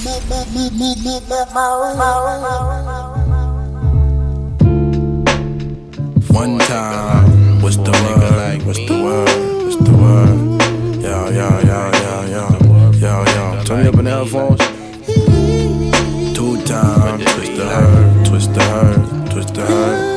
One time, what's the word? What's the word? What's the word? Yo, yo, yo, yo, yo, yo, yo. Turn up in the headphones. Two times, twist the herd, twist the herd, twist the herd.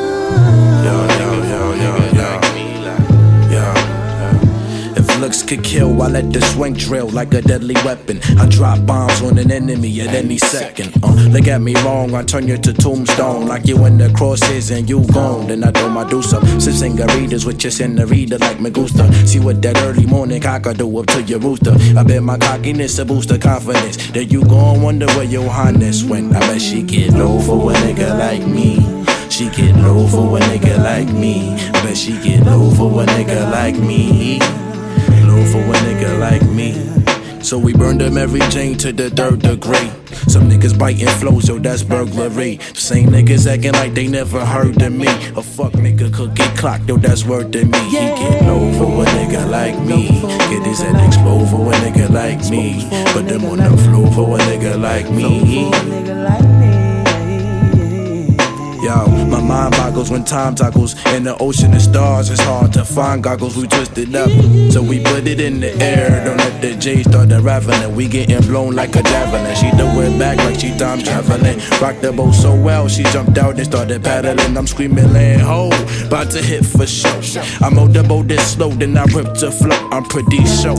Looks could kill, I let the swing drill like a deadly weapon. I drop bombs on an enemy at any second. Uh, look at me wrong, I turn you to tombstone. Like you in the crosses and you gone. Then I do my do some. Sip singaritas with your senorita like me gusta. See what that early morning cockadoo up to your rooster. I bet my cockiness a boost of confidence. Then you gon' wonder where your highness went. I bet she get low for a nigga like me. She get low for a nigga like me. I bet she get low for a nigga like me. Low for a nigga like me. So we burned them every chain to the third degree. Some niggas biting flows, yo, that's burglary. Same niggas acting like they never heard of me. A fuck nigga could get clocked, yo, that's worth to me. He get low for a nigga like me. Get his head explode for a nigga like me. Put them on the floor for a nigga like me. Yo, my mind boggles when time toggles. In the ocean of stars, it's hard to find goggles. We twisted up, so we put it in the air. Don't let the J start unraveling. We getting blown like a javelin. She threw it back like she time traveling. Rocked the boat so well, she jumped out and started paddling. I'm screaming, land ho, about to hit for show. I mowed the boat this slow, then I rip the float. I'm pretty sure.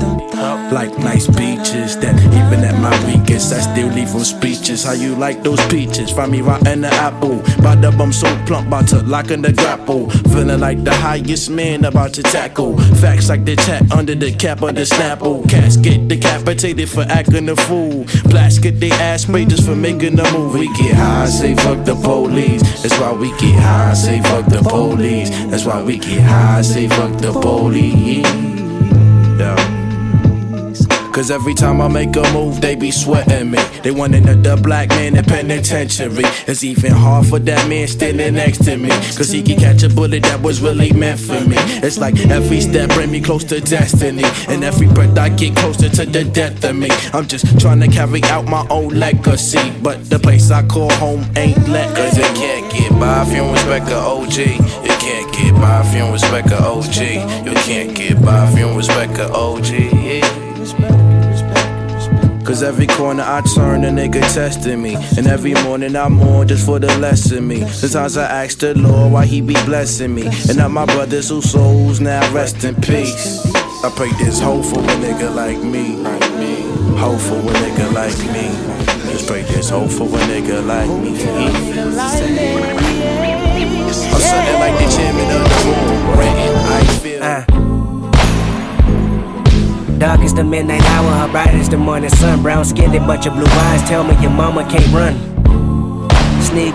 Like nice beaches that even at my weakest, I still leave them speeches. How you like those peaches? Find me in the apple. By the bum so plump, about to lock in the grapple. Feeling like the highest man about to tackle. Facts like the chat under the cap of the snapple. Cats get decapitated for acting a fool. Get their ass just for making a move. We get high, say fuck the police. That's why we get high, say fuck the police. That's why we get high, say fuck the police. Yeah. Cause every time I make a move, they be sweating me. They want the black man in penitentiary. It's even hard for that man standing next to me. Cause he can catch a bullet that was really meant for me. It's like every step bring me close to destiny. And every breath I get closer to the death of me. I'm just trying to carry out my own legacy. But the place I call home ain't let Cause it can't get by if you don't respect a OG. You can't get by if you don't respect a OG. You can't get by if you don't respect a OG. Cause every corner I turn, a nigga testing me. And every morning I'm on just for the lesson me. Sometimes I ask the Lord why he be blessing me. And now my brothers whose souls now rest in peace. I pray this hope for a nigga like me. Hope for a nigga like me. Just pray this hope for a nigga like me. I'm something like the chairman of the. Renting, I feel. Uh. Dark is the midnight hour, her bright is the morning sun. Brown skinned, bunch of blue eyes. Tell me your mama can't run. Sneak.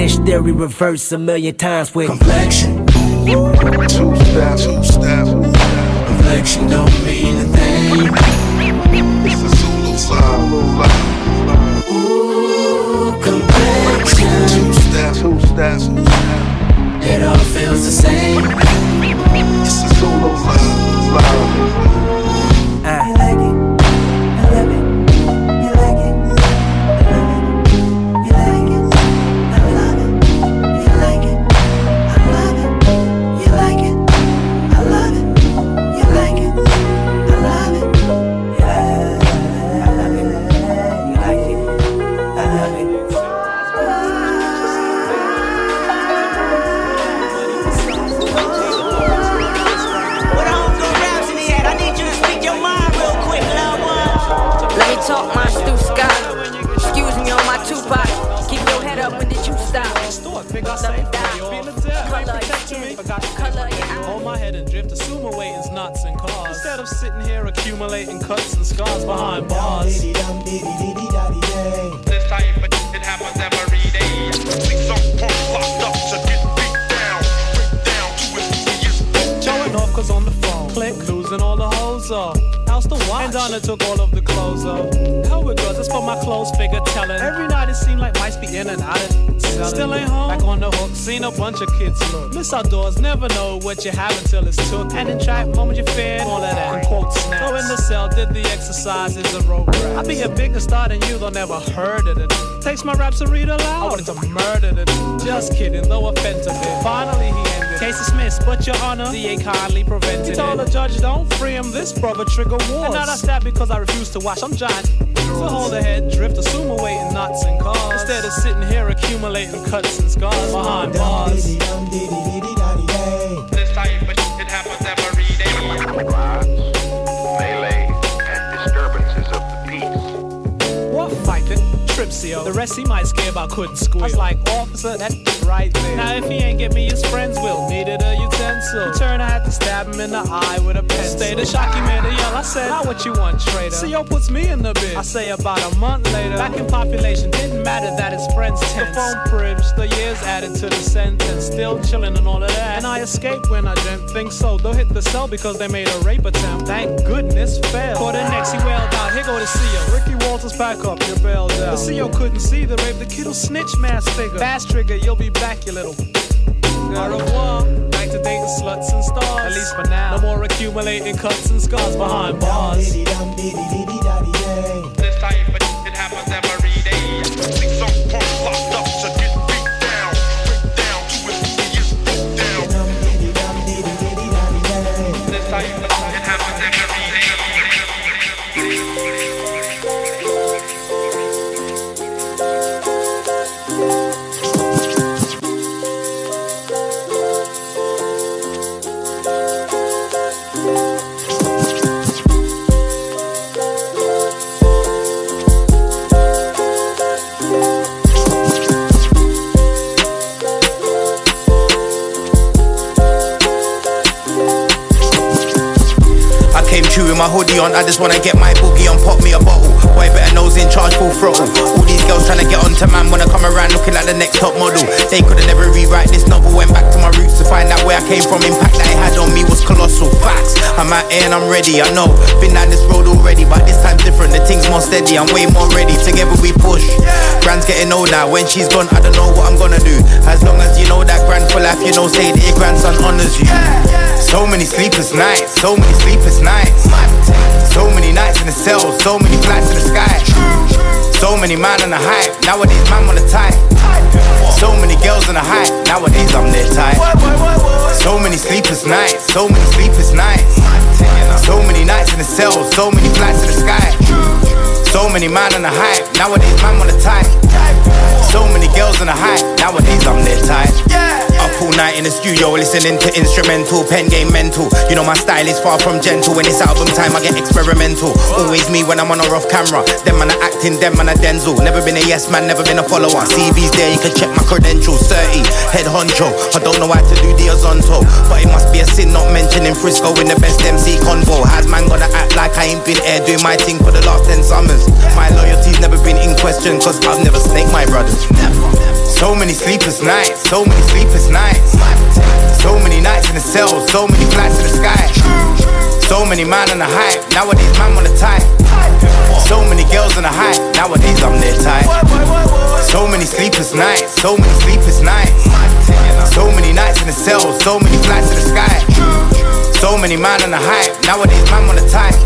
Lynch theory reverse a million times with complexion. Two step, two step. Complexion don't mean a thing. It's a Zulu vibe. Ooh, complexion. Two step, two step. It all feels the same. It's a Zulu vibe. talk my stu sky. Excuse me on my Tupac. Keep your head up, when did you stop? Hold my head and drift, assume away is knots and cars. Instead of sitting here accumulating cuts and scars behind bars. This type of happens every day. Six locked up, get beat down. Break down to. Showing off cause on the floor. Click, losing all the hoes off. House the watch. And Donna took all of the clothes off. Hell with girls, that's for my clothes figure telling. Every night it seemed like mice be in and out of selling. Still ain't home. Back on the hook, seen a bunch of kids look. Miss outdoors, never know what you have until it's took. And in track, moment you fear, all of that. And quote snaps. So in the cell, did the exercises, a rope rap. I be a bigger star than you, though never heard of it. Takes my raps to read aloud. I wanted to murder it. Just kidding, though offensive. Finally he ended. Case dismissed, but your honor, DA kindly prevented he told it. the judge, don't free him, this brother trigger wars. And now that's that because I refuse to watch, I'm giant. So hold the head, drift, assume away in knots and cars. Instead of sitting here accumulating cuts and scars behind bars. The rest he might scare about couldn't squeal. I was like, officer, that's right there. Now if he ain't get me, his friends will. Needed a utensil. In turn, I had to stab him in the eye with a pencil. Stay the shocky man to yell. I said, now what you want, traitor? CO puts me in the bid. I say about a month later. Back in population, didn't matter that his friends tense. The phone privilege, the years added to the sentence. Still chilling and all of that. And I escaped when I didn't think so. Though hit the cell because they made a rape attempt. Thank goodness failed. Caught the next, he wailed out. Here go the CO. Ricky Walters, back up, you're bailed out. The CO couldn't see the rape. The kid'll snitch, mass figure. Fast trigger, you'll be back, you little. Au revoir. Back to dating sluts and stars. At least for now. No more accumulating cuts and scars behind bars. My hoodie on, I just wanna get my boogie on, pop me a bottle. Boy, better nose in charge, full throttle. All these girls tryna get onto man, wanna come around looking like the next top model. They could've never rewrite this novel, went back to my roots to find out where I came from. Impact that it had on me was colossal. Facts, I'm out here and I'm ready, I know. Been down this road already, but this time's different, the thing's more steady, I'm way more ready. Together we push. Grand's getting old now, when she's gone, I don't know what I'm gonna do. As long as you know that grand for life, you know, say that your grandson honors you. So many sleepless nights, so many sleepless nights. So many nights in the cell, so many flights in the sky. So many man on the hype, nowadays man on the type. So many girls on the hype, nowadays I'm their type. So many sleepless nights, so many sleepless nights. So many nights in the cell, so many flights in the sky. So many man on the hype, nowadays man on the type. So many girls on the hype, nowadays I'm their type. Up all night in the studio, listening to instrumental, pen game mental. You know my style is far from gentle. When it's album time, I get experimental. Always me when I'm on or off camera. Them man are acting, them man are Denzel. Never been a yes man, never been a follower. CV's there, you can check my credentials. 30, head honcho. I don't know how to do the Azonto, but it must be a sin not mentioning Frisco in the best MC convo. How's man gonna act like I ain't been here doing my thing for the last 10 summers? My loyalty's never been in question, cause I've never snaked my brothers. So many sleepless nights, so many sleepless nights. So many nights in the cell, so many flights in the sky. So many man on the hype, nowadays man on the type. So many girls on the hype, nowadays I'm their type. So many sleepless nights, so many sleepless nights. So many nights in the cell, so many flights in the sky. So many man on the hype, nowadays man on the type.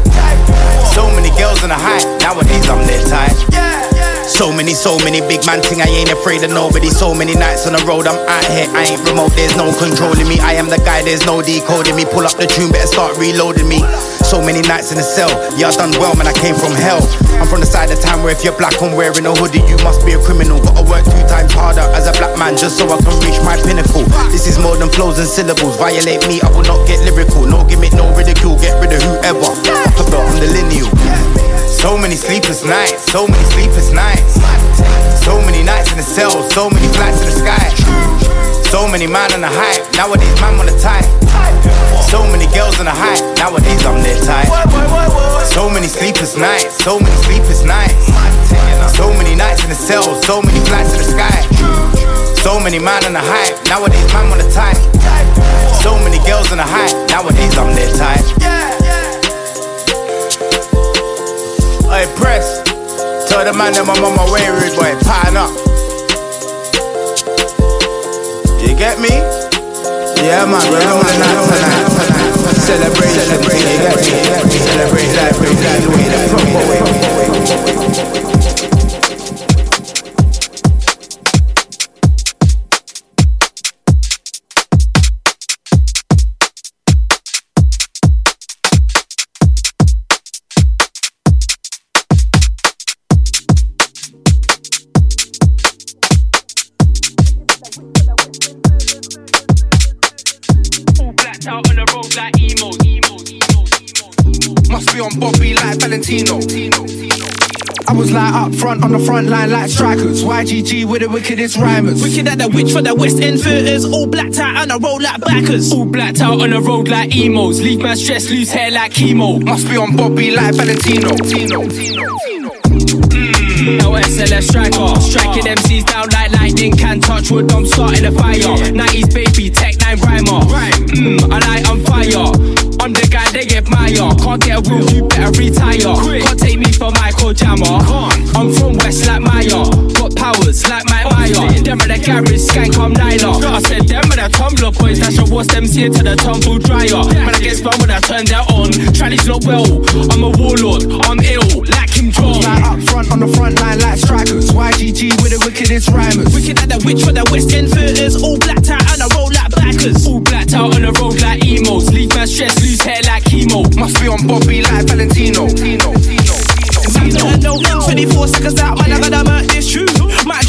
So many girls on the hype, nowadays I'm their type. So many, so many big man thing, I ain't afraid of nobody. So many nights on the road, I'm out here, I ain't remote, there's no controlling me. I am the guy, there's no decoding me. Pull up the tune, better start reloading me. So many nights in the cell, yeah, I done well, man, I came from hell. I'm from the side of town where if you're black and wearing a hoodie, you must be a criminal. Gotta work two times harder as a black man just so I can reach my pinnacle. This is more than flows and syllables. Violate me, I will not get lyrical. No gimmick, no ridicule, get rid of whoever. Fuck about, I'm the lineal. So many sleepless nights, so many sleepless nights. So many nights in the cell, so many flights in the sky. So many man on the hype, nowadays man on the type. So many girls on the high, nowadays I'm their type. So many sleepless nights, so many sleepless nights. So many nights in the cell, so many flights in the sky. So many man on the hype, nowadays man on the type. So many girls on the high, nowadays I'm their type. Hey, press. Tell the man that I'm on my way, rude boy, pattern up. You get me? Yeah, man, we're on the night tonight. Celebrate, celebrate, you get me? Celebrate life, celebrate life, way, the proper way. Out on the road like emos. Must be on Bobby like Valentino. I was like up front on the front line like strikers. YGG with the wickedest rhymers. Wicked at the witch for the West End theaters. All blacked out on the road like backers. All blacked out on the road like emos. Leave my stress, lose hair like chemo. Must be on Bobby like Valentino. No SLS striker. Striking MCs down like lightning. Can touch wood, I'm starting a fire. 90s baby, Tech 9 rhymer. Mmm, I like on fire. I'm the guy they admire. Can't get a room, you better retire. Can't take me for Michael Jammer. I'm from West like Maya. Got powers like Mike Meyer. Them are the garage skank, I'm Nyla. I said them are the Tumblr boys that should wash them here to the tumble dryer. When I get spun when I turn that on. Charlie's not well. I'm a warlord. I'm ill like Kim Jong. Like up front on the front line like strikers. YGG with the wickedest rhymers. Wicked at the witch for the West End theaters. All blacked out on the road like backers. All blacked out on the road like emos. Leave man stressed, lose hair like chemo. Must be on Bobby like Valentino. Tino tino tino no, 24 seconds out, man, I gotta murk this shoe.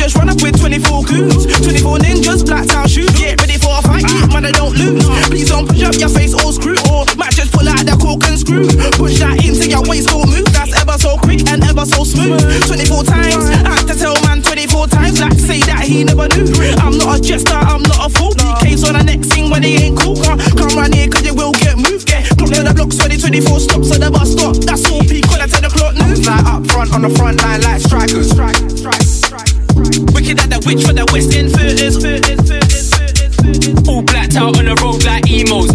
Just run up with 24 goons. 24 ninjas, black town shoes. Get ready for a fight, yeah, man, I don't lose. Please don't push up your face all screw. Or might just pull out the cork and screw. Push that into your waist, go move. That's ever so quick and ever so smooth. 24 times, I have to tell man 24 times. Like say that he never knew. I'm not a jester, I'm not a fool. PK's on the next thing when they ain't cool. Come, come round here, cause you will get moved. Get clock to the blocks when the 24 stops at the bus stop. That's all people at 10 o'clock news. Like up front on the front line like strikers. Wicked at the witch for the West End theaters. All blacked out on the road like emos.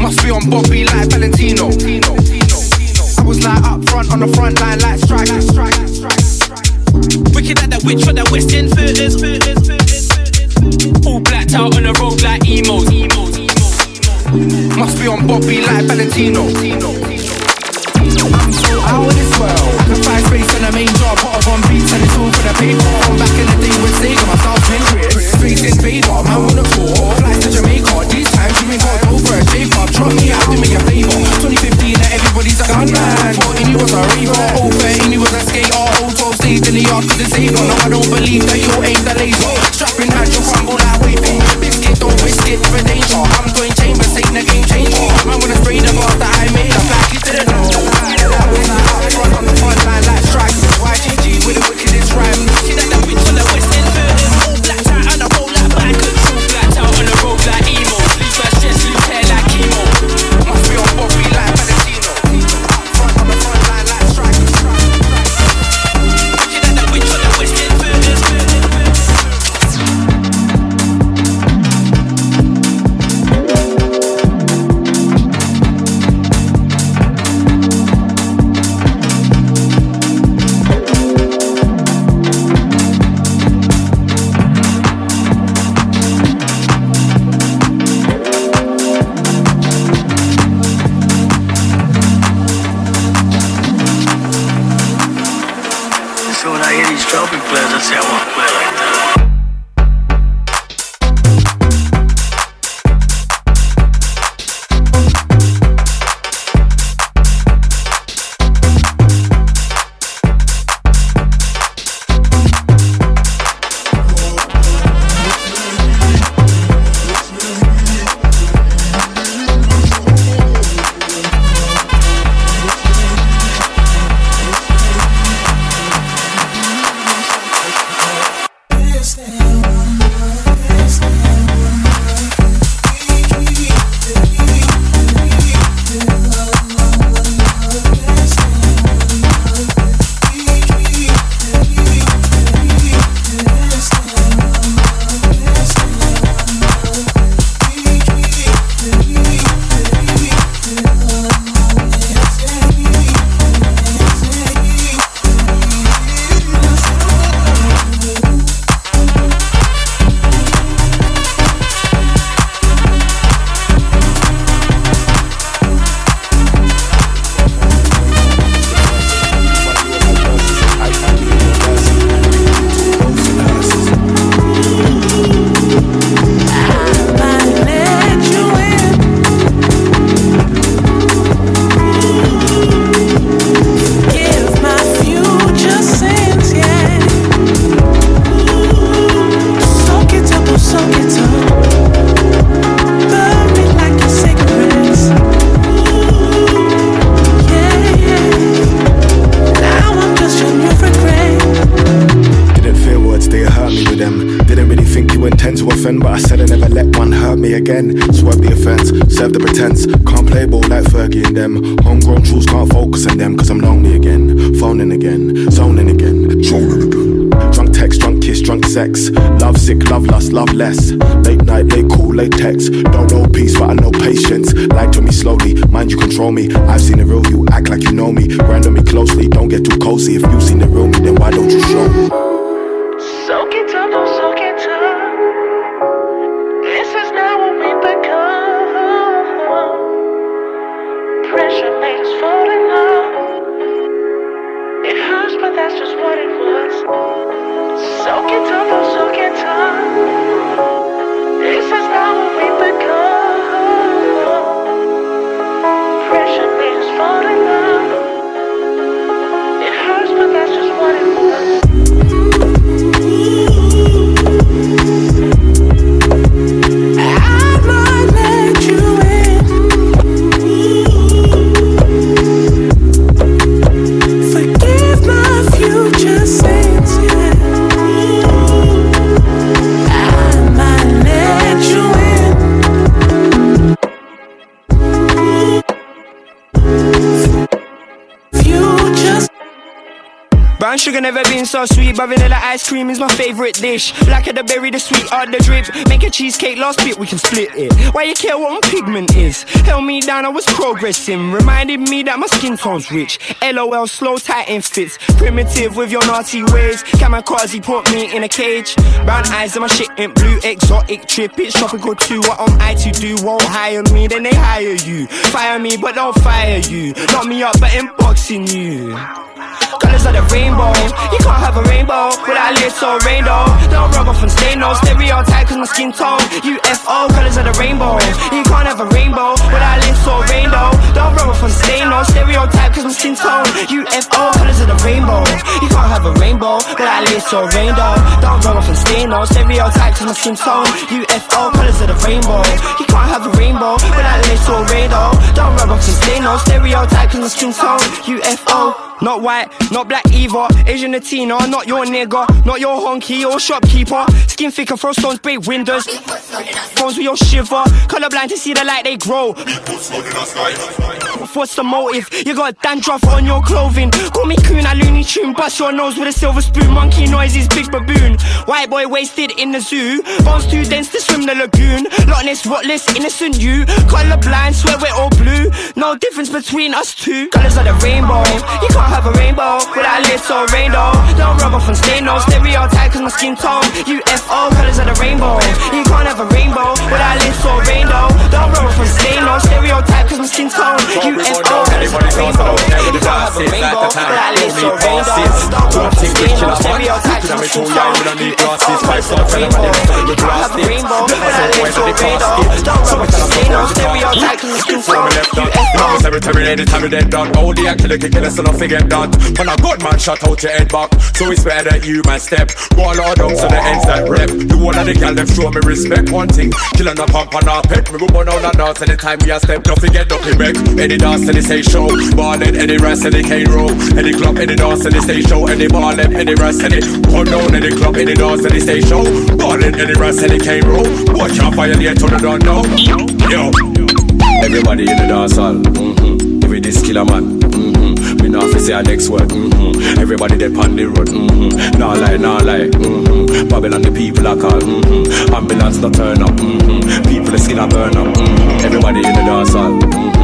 Must be on Bobby like Valentino. I was like up front on the front line like strikers. Wicked at the witch for the West End theaters. All blacked out on the road like emos. Must be on Bobby like Valentino. This. I can main up on beats and it's all for the back in the day man these times you. Drop me out to make a favor. 2015 and everybody's a gunman. 14 you was a raver. 013 you was a skater. 012 stayed in the yard to the saver. No, I don't believe that you ain't the laser. Strapping at your crumble like waving. Biscuit, don't risk it for danger. I'm doing chambers, ain't a game changer. I'm gonna spray the bars that I made. I'm back, you didn't know. I was up front on the front line like strikers. YGG with the wickedest rhyme. Favorite dish. Of the berry, the sweet or the drip. Make a cheesecake, last bit we can split it. Why you care what my pigment is? Held me down, I was progressing. Reminded me that my skin tone's rich. LOL, slow, tight and fits. Primitive with your naughty ways. Kamikaze put me in a cage. Brown eyes and my shit ain't blue. Exotic trip, it's tropical too. What am I to do? Won't hire me, then they hire you. Fire me, but don't fire you. Lock me up, but inboxing you. Colors of the rainbow. You can't have a rainbow without a little rainbow. Don't rub off and stain no stereotype cause my skin tone. UFO, colors of the rainbow. You can't have a rainbow without a little rainbow. Don't rub off and stain no stereotype cause my skin tone. UFO, colors of the rainbow. You can't have a rainbow without a little rainbow. Don't rub off and stain no stereotype cause my skin tone. UFO, colors of the rainbow. You can't have a rainbow without a little rainbow. Don't rub off and stain no stereotype cause my skin tone. UFO. Not white, not black either. Asian Latina, not your nigga, not your honky or shopkeeper. Skin thicker, throw stones, break windows. Phones with your shiver. Colorblind to see the light they grow. What's the motive? You got dandruff on your clothing. Call me coon, I loony tune. Bust your nose with a silver spoon. Monkey noises, big baboon. White boy wasted in the zoo. Bones too dense to swim the lagoon. Loch Ness, rotless, innocent you. Colorblind, swear we're all blue. No difference between us two. Colors of the rainbow. You can't have a rainbow without a little rainbow. Don't rub off and stain no stereotype cause my skin tone. UFO, colors of the rainbow. You can't have a rainbow without a little rainbow. Don't rub off and stain no stereotype cause my skin tone. UFO, colors of the rainbow. You can't have a rainbow without a little rainbow. Don't off and stain no stereotype cause my skin tone. UFO, colors of the rainbow. You can't have a rainbow without a little rainbow. Don't rub off and stain no stereotype cause my skin tone. UFO. Cemetery anytime you dead dog Oh the killer kick killer so don't forget that When a good man shot out your head back So it's better that you man step Go all out down so the ends that rep The one of the gal them show me respect One thing Kill on a pump and a pet Me go burn down a dance anytime we a step Don't forget don't be back Any dance any say show Ballin' any rest any cane roll Any club any dance any stay show Any ballin' any rest any Put down any club any dance any stay show Ballin' any rest any cane roll Watch out violate to the don't know Yo Everybody in the dance hall mm-hmm. Me this killer man mm-hmm. Me not fi say a next word mm-hmm. Everybody dead on the road mm-hmm. Nah lie, nah lie mm-hmm. Babylon the people are call mm-hmm. Ambulance not turn up mm-hmm. People the skin a burn up mm-hmm. Everybody in the dance hall mm-hmm.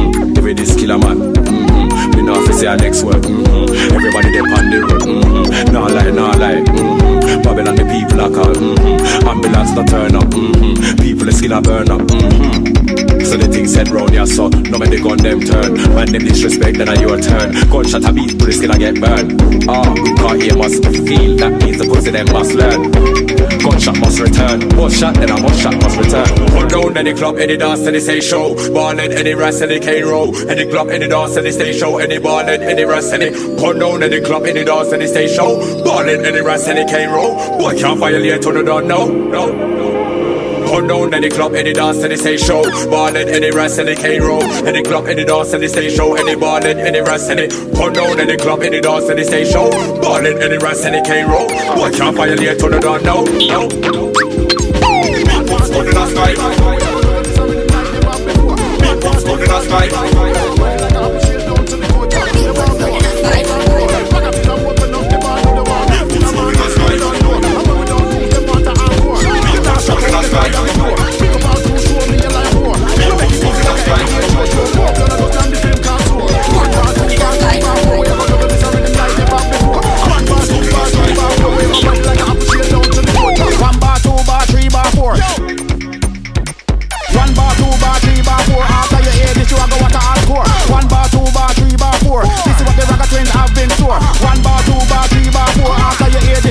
Give me this Me not fi say a next word mm-hmm. Everybody they on the road mm-hmm. Nah lie, nah lie mm-hmm. Babylon the people are call mm-hmm. Ambulance not turn up mm-hmm. People the skin a burn up mm-hmm. So the thing said round your son, no man they gun them turn. Man them disrespect, then I your turn. Gunshot a beat, but the skin I get burned. Ah, cause ear must feel, that means the pussy them must learn. Gunshot must return, one shot then a one shot must return. Put down any club, any dance, any say show. Ballin', any rest, any cane roll. Any club, any dance, any stay show. Any ballin', any rest, any. Put down any club, any dance, any stay show. Ballin', any rest, any cane roll. Boy can't violate to the dawn, no, no, no. Put down any club, any dance, any stay show. Ballin', any rest, any cane roll. Any club, any dance, any stay show. Any ballin', any rest, any. Put down any club, any dance, any stay show. Ballin', any rest, any cane roll. Boy can't violate to the dawn, no, no. People on the sky.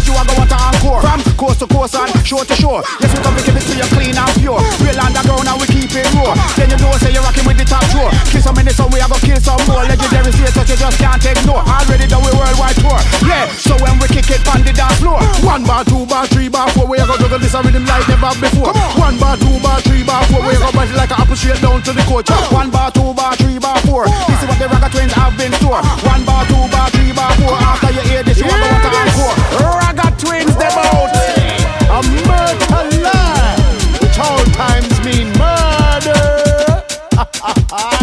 You hear this, you are go what encore. From coast to coast and shore to shore. Yes, we come to give it to you clean and pure. Real underground and we keep it raw. Then you know, say you're rocking with the top drawer. Kill some minutes, so we are gonna kill some more. Legendary state, such you just can't ignore. Already done we worldwide tour. Yeah, so when we kick it on the dance floor. One bar, two bar, three bar, four. We are gonna juggle this a rhythm like never before. One bar, two bar, three bar, four. We are gonna bite it like an apple straight down to the coach. One bar, two bar, three bar, four. This is what the Ragga twins have been store. One bar, two bar, three bar, four. After you hear this, you are going to encore. Twins, them out. A murder lie, which all times mean murder.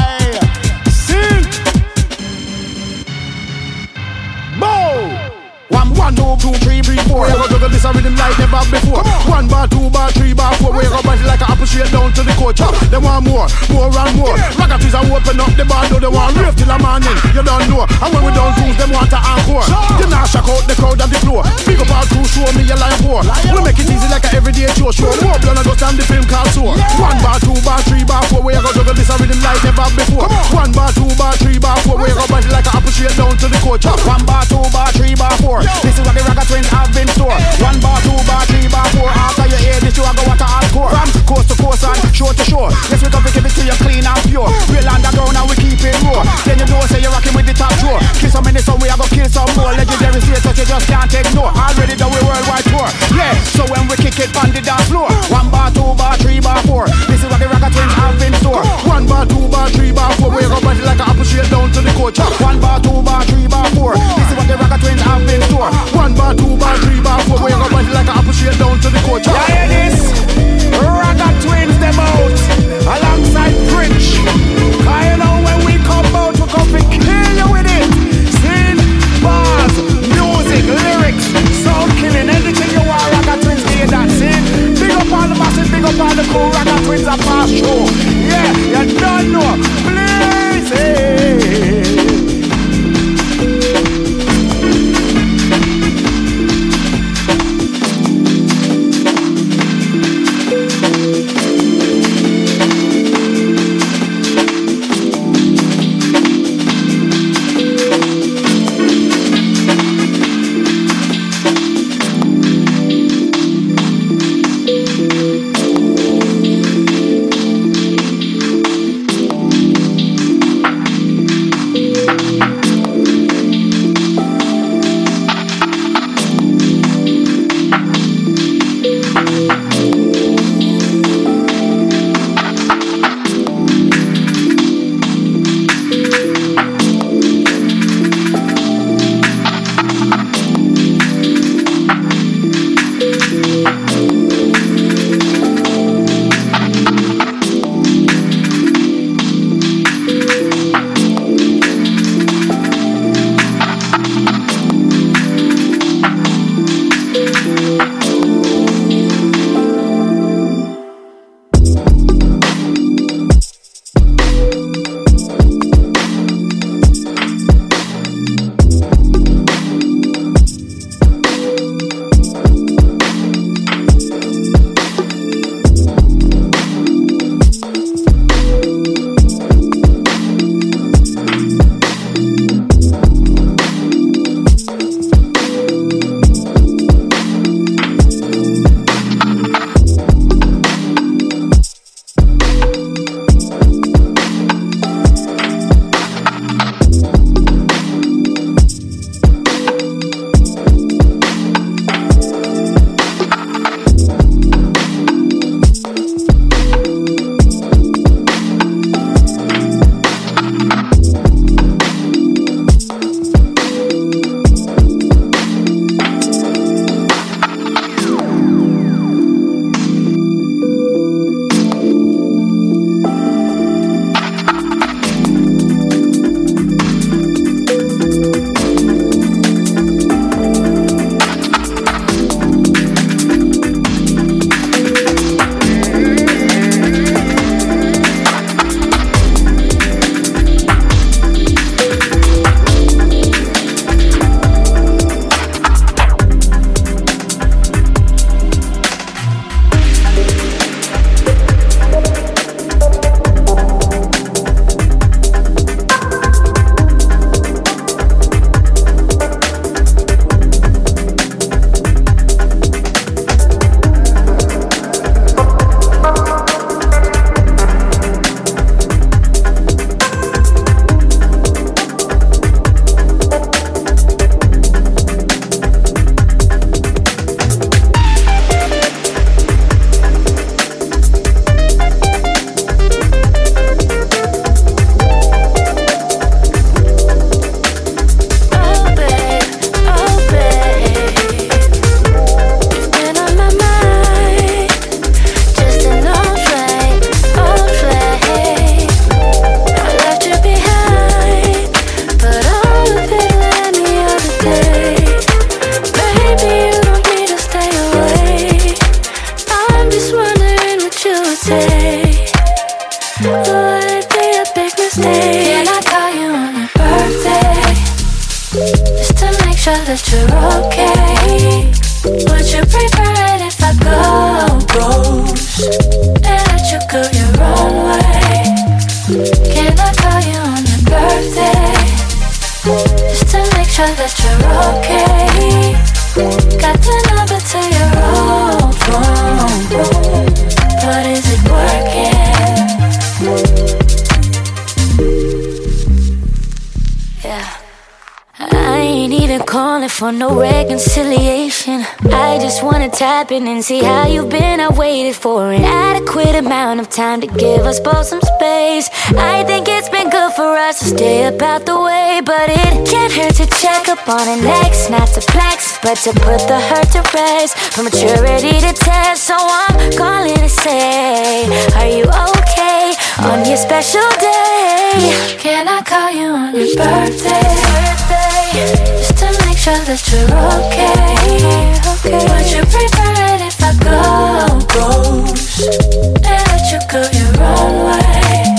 One, two, two, three, three, four. We gonna juggle this a rhythm like never before. One bar, two bar, three bar, four. We gonna bite it like an apple straight down to the coach. They want more, more and more. Ragatis are open up the bar, though they want rave till the morning. You don't know. And when we don't lose, them want to encore. Them now shock out the crowd on the floor. Big up our crew, show me a lion poor. We make it easy like a everyday show. Show more blood and dust than the film called Soar. One bar, two bar, three bar, four. We are gonna juggle this a rhythm like never before. One bar, two bar, three bar, four. We gonna bite it like an apple straight down to the coach. One bar, two bar, three bar, four. This is what the Ragga Twins have been store. One bar, two bar, three bar, four. After you hear this, you are go what I hardcore. From coast to coast and shore to shore. Yes, we come to give it to you clean and pure. Real underground and we keep it raw. Then you know, say you're rocking with the top drawer. Kill some minutes, so we are go kill some more. Legendary status, you just can't ignore. Already done we worldwide tour. Yeah, so when we kick it on the dance floor. One bar, two bar, three bar, four. This is what the Ragga Twins have been store. One bar, two bar, three bar, four. We're gonna like an apple straight down to the coach. One bar, calling for no reconciliation. I just wanna tap in and see how you've been. I waited for an adequate amount of time to give us both some space. I think it's been good for us to stay about the way, but it can't hurt to check up on an ex, not to flex, but to put the hurt to rest. From maturity to test, so I'm calling to say, Are you okay on your special day? Can I call you on your birthday? Make sure that you're okay. okay. Would you prefer it if I go ghost and let you go your own way?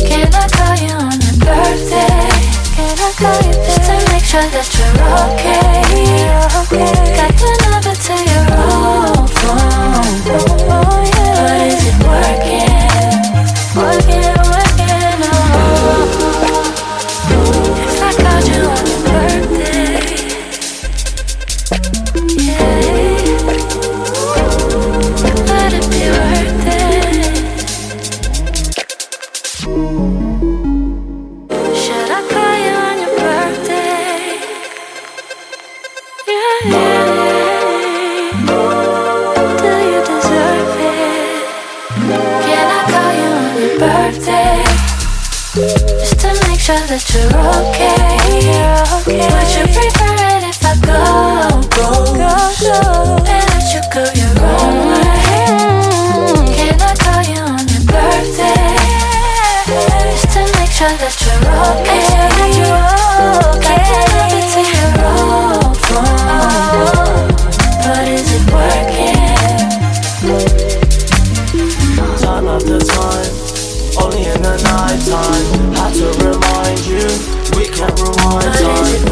Can I call you on your birthday? Can I call you just to make sure that you're okay? okay. Got the number to your old phone. Sure that you're okay. Would you prefer it if I go ghost and let you go your own way? Can I call you on your birthday? Just to make sure that you're okay.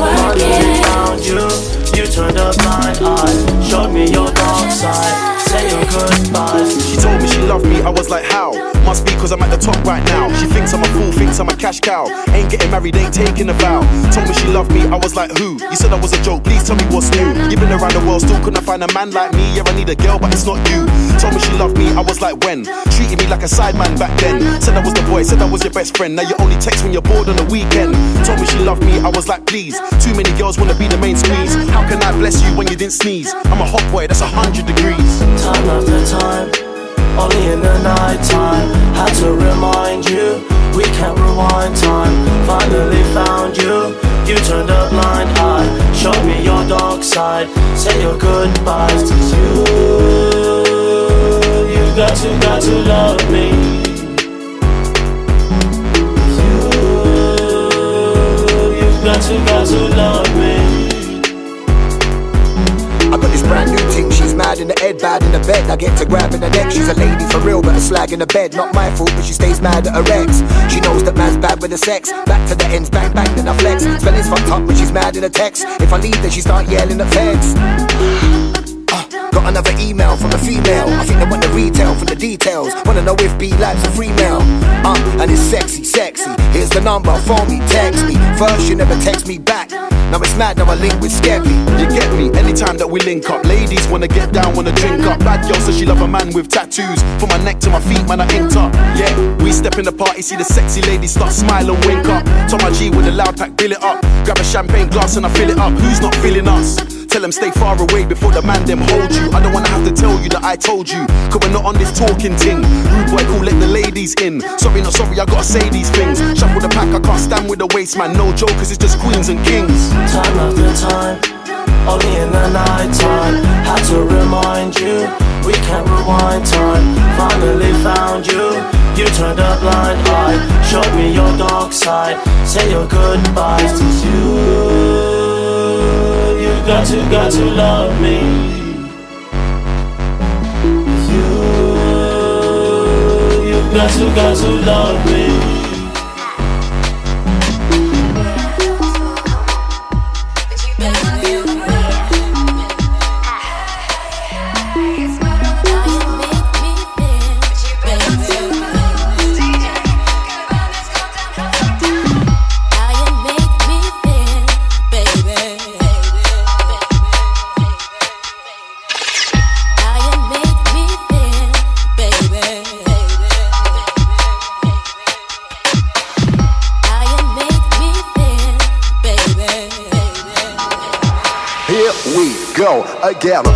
Found you, you turned a blind eye, showed me your dark side. Say your goodbyes. She told me she loved me, I was like, how? Must be cause I'm at the top right now. She thinks I'm a fool, thinks I'm a cash cow. Ain't getting married, ain't taking a vow. Told me she loved me, I was like, who? You said I was a joke, please tell me what's new. You've been around the world, still couldn't find a man like me. Yeah, I need a girl, but it's not you. Told me she loved me, I was like, when? Treated me like a sideman back then. Said I was the boy, said I was your best friend. Now you only text when you're bored on the weekend. Told me she loved me, I was like, please. Too many girls wanna be the main squeeze. How can I bless you when you didn't sneeze? I'm a hot boy, that's a hundred degrees. Time after time, only in the night time. Had to remind you, we can't rewind time. Finally found you, you turned a blind eye. Showed me your dark side, say your goodbyes to you. You got to, got to love me. Got to, got to love me. I got this brand new thing, she's mad in the head, bad in the bed. I get to grabbing the neck, she's a lady for real, but a slag in the bed. Not my fault, but she stays mad at her ex. She knows that man's bad with the sex. Back to the ends, bang bang, then I flex. Spelling's fucked up when she's mad in the text. If I leave, then she start yelling at feds. Got another email from a female. I think they want the retail from the details. Wanna know if B likes a free mail. Uh, and it's sexy, sexy. Here's the number, phone me, text me. First, you never text me back. Now it's mad, now I link with Skeppy. You get me? Anytime that we link up, ladies wanna get down, wanna drink up. Bad girl says she love a man with tattoos. From my neck to my feet, man, I inked up. Yeah, we step in the party, see the sexy ladies start smile and wink up. Tom G with a loud pack, bill it up. Grab a champagne glass and I fill it up. Who's not feeling us? Tell them stay far away before the man them hold you. I don't wanna have to tell you that I told you. Cause we're not on this talking ting. Rude boy, cool, let the ladies in. Sorry, not sorry, I gotta say these things. Shuffle the pack, I can't stand with the waste man. No jokers, it's just queens and kings. Time after time, only in the night time. Had to remind you, we can't rewind time. Finally found you, you turned a blind eye. Showed me your dark side, say your goodbyes to you. Got to, got to love me. You, you got to, got to love me. Go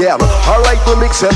Alright, we're mixing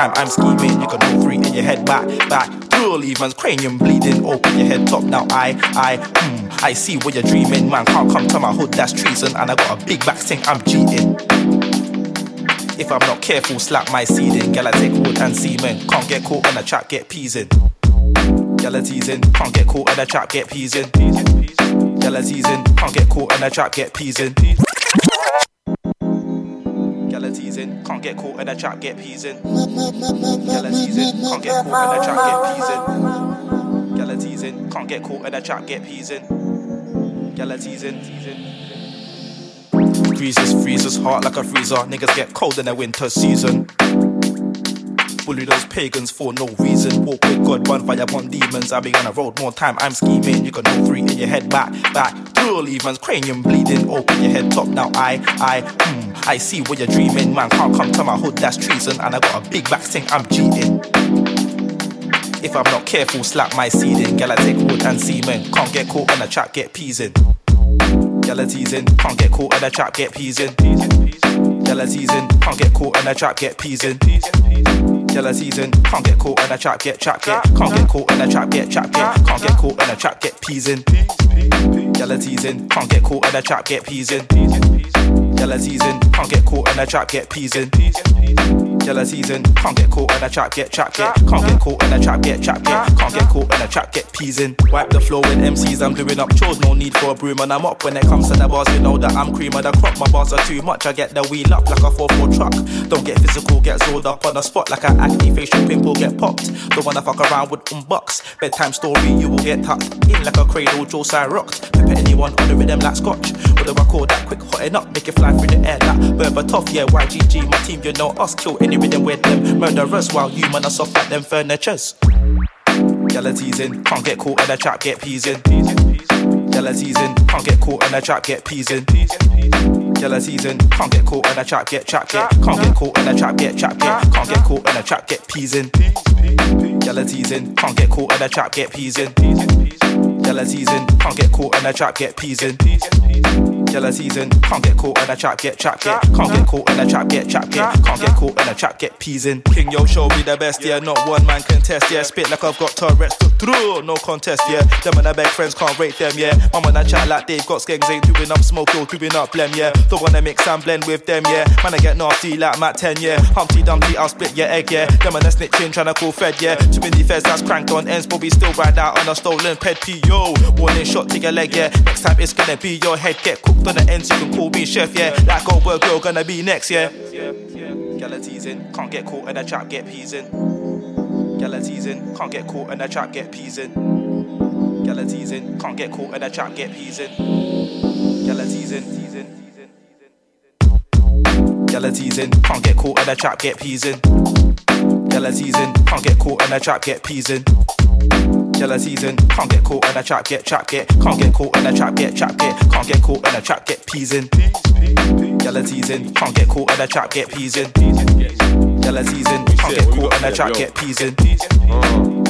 time. I'm scheming. You can know three in your head back, back. Dual evens, cranium bleeding. Open your head top now. I, I, hmm. I see what you're dreaming. Man can't come to my hood. That's treason. And I got a big back sing. I'm cheating. If I'm not careful, slap my seeding. Gal, I take wood and semen. Can't get caught in a trap, get peas in. Teasing. Can't get caught in a trap, get peas in. Gal, teasing. Can't get caught in a trap, get peas in. Can't get caught in a trap, get peas in. Gal, a teasing. Can't get caught in a trap, get peas in. Gal, a teasing. Can't get caught in a trap, get peas in. Gal, a teasing. Freezes, freezes, heart like a freezer. Niggas get cold in the winter season. Bully those pagans for no reason. Walk with God, run fire upon demons. I be on the road more time. I'm scheming. You can know three in your head back, back. Dual evens, cranium bleeding. Open your head top now. I, I, hmm. I see what you're dreaming. Man can't come to my hood. That's treason. And I got a big back sing. I'm cheating. If I'm not careful, slap my seeding. Gal, I take wood and semen. Can't get caught in a trap, get peas in. A teasing. Can't get caught in a trap, get peas in. A teasing. Can't get caught in a trap, get peas in. A teasing. Can't get caught in a trap, get trap, get. Can't get caught in a trap, get trap, get. Can't get caught in a trap, get peas in. A teasing. Can't get caught in a trap, get peas in. A teasing. Can't get caught in a trap, get peas in. Gal, a. Can't get caught in a trap, get trap, get. Can't get caught in a trap, get trap, get. Get a trap, get peas in. Wipe the floor with MCs, I'm doing up chores. No need for a broom and I'm up when it comes to the bars. You know that I'm cream of the crop. My bars are too much. I get the wheel up like a 4-4 truck. Don't get physical, get zold up on the spot like an acne facial pimple get popped. Don't wanna fuck around with unbox. Bedtime story, you will get tucked in like a cradle. Joe side rocked. Pepper anyone on the rhythm like scotch. With a record that quick hotting up, make it fly through the air like Berber tough. Yeah, YGG, my team, you know us. Kill any rhythm with them murderers while you man are soft like them furnitures. Gal a teasing, can't get caught in a trap, get peas in. Gal a teasing, can't get caught in a trap, get peas in. Gal a teasing, can't get caught in a trap, get trap, get. Can't get caught in a trap, get trap, get. Can't get caught in a trap, get peas in. Gal a teasing, can't get caught in a trap, get peas in. Gal a teasing, can't get caught in a trap, get peas in. A teasing, can't get caught in a trap, get trap, get. Can't get caught in a trap, get trap, get. Can't get caught in a trap, get peas in. King Yo show me the best, yeah. Not one man can test, yeah. Spit like I've got Tourette's, through, no contest, yeah. Them and their best friends can't rate them, yeah. Mama and I chat like they've got skanks, ain't doing up smoke, yo, doing up blem, yeah. Don't wanna mix and blend with them, yeah. Man, I get nasty like Matt 10, yeah. Humpty Dumpty, I'll split your egg, yeah. Them and the snitching, tryna call Fed, yeah. Too many feds that's cranked on ends, but we still ride out on a stolen ped PO. Warning shot to your leg, yeah. Next time it's gonna be your head, get cooked on the ends, you can call me chef, yeah. Like oh, Goldberg, girl, gonna be next, yeah. Gal a teasing, can't get caught in a trap, get peas in. Gal teasing, can't get caught in a trap, get peas in. Gal teasing, can't get caught in a trap, get peas in. Gal teasing, teasing, Gal a teasing, can't get caught in a trap, get peas in. Gal teasing, can't get caught in a trap, get peas in. A teasing, can't get caught in a trap, get trap, get. Can't get caught in a trap, get trap, get. Can't get caught in a trap, get peas in. Teasing, can't get caught in a trap, get peas in. A can't get caught in a trap, get peas in.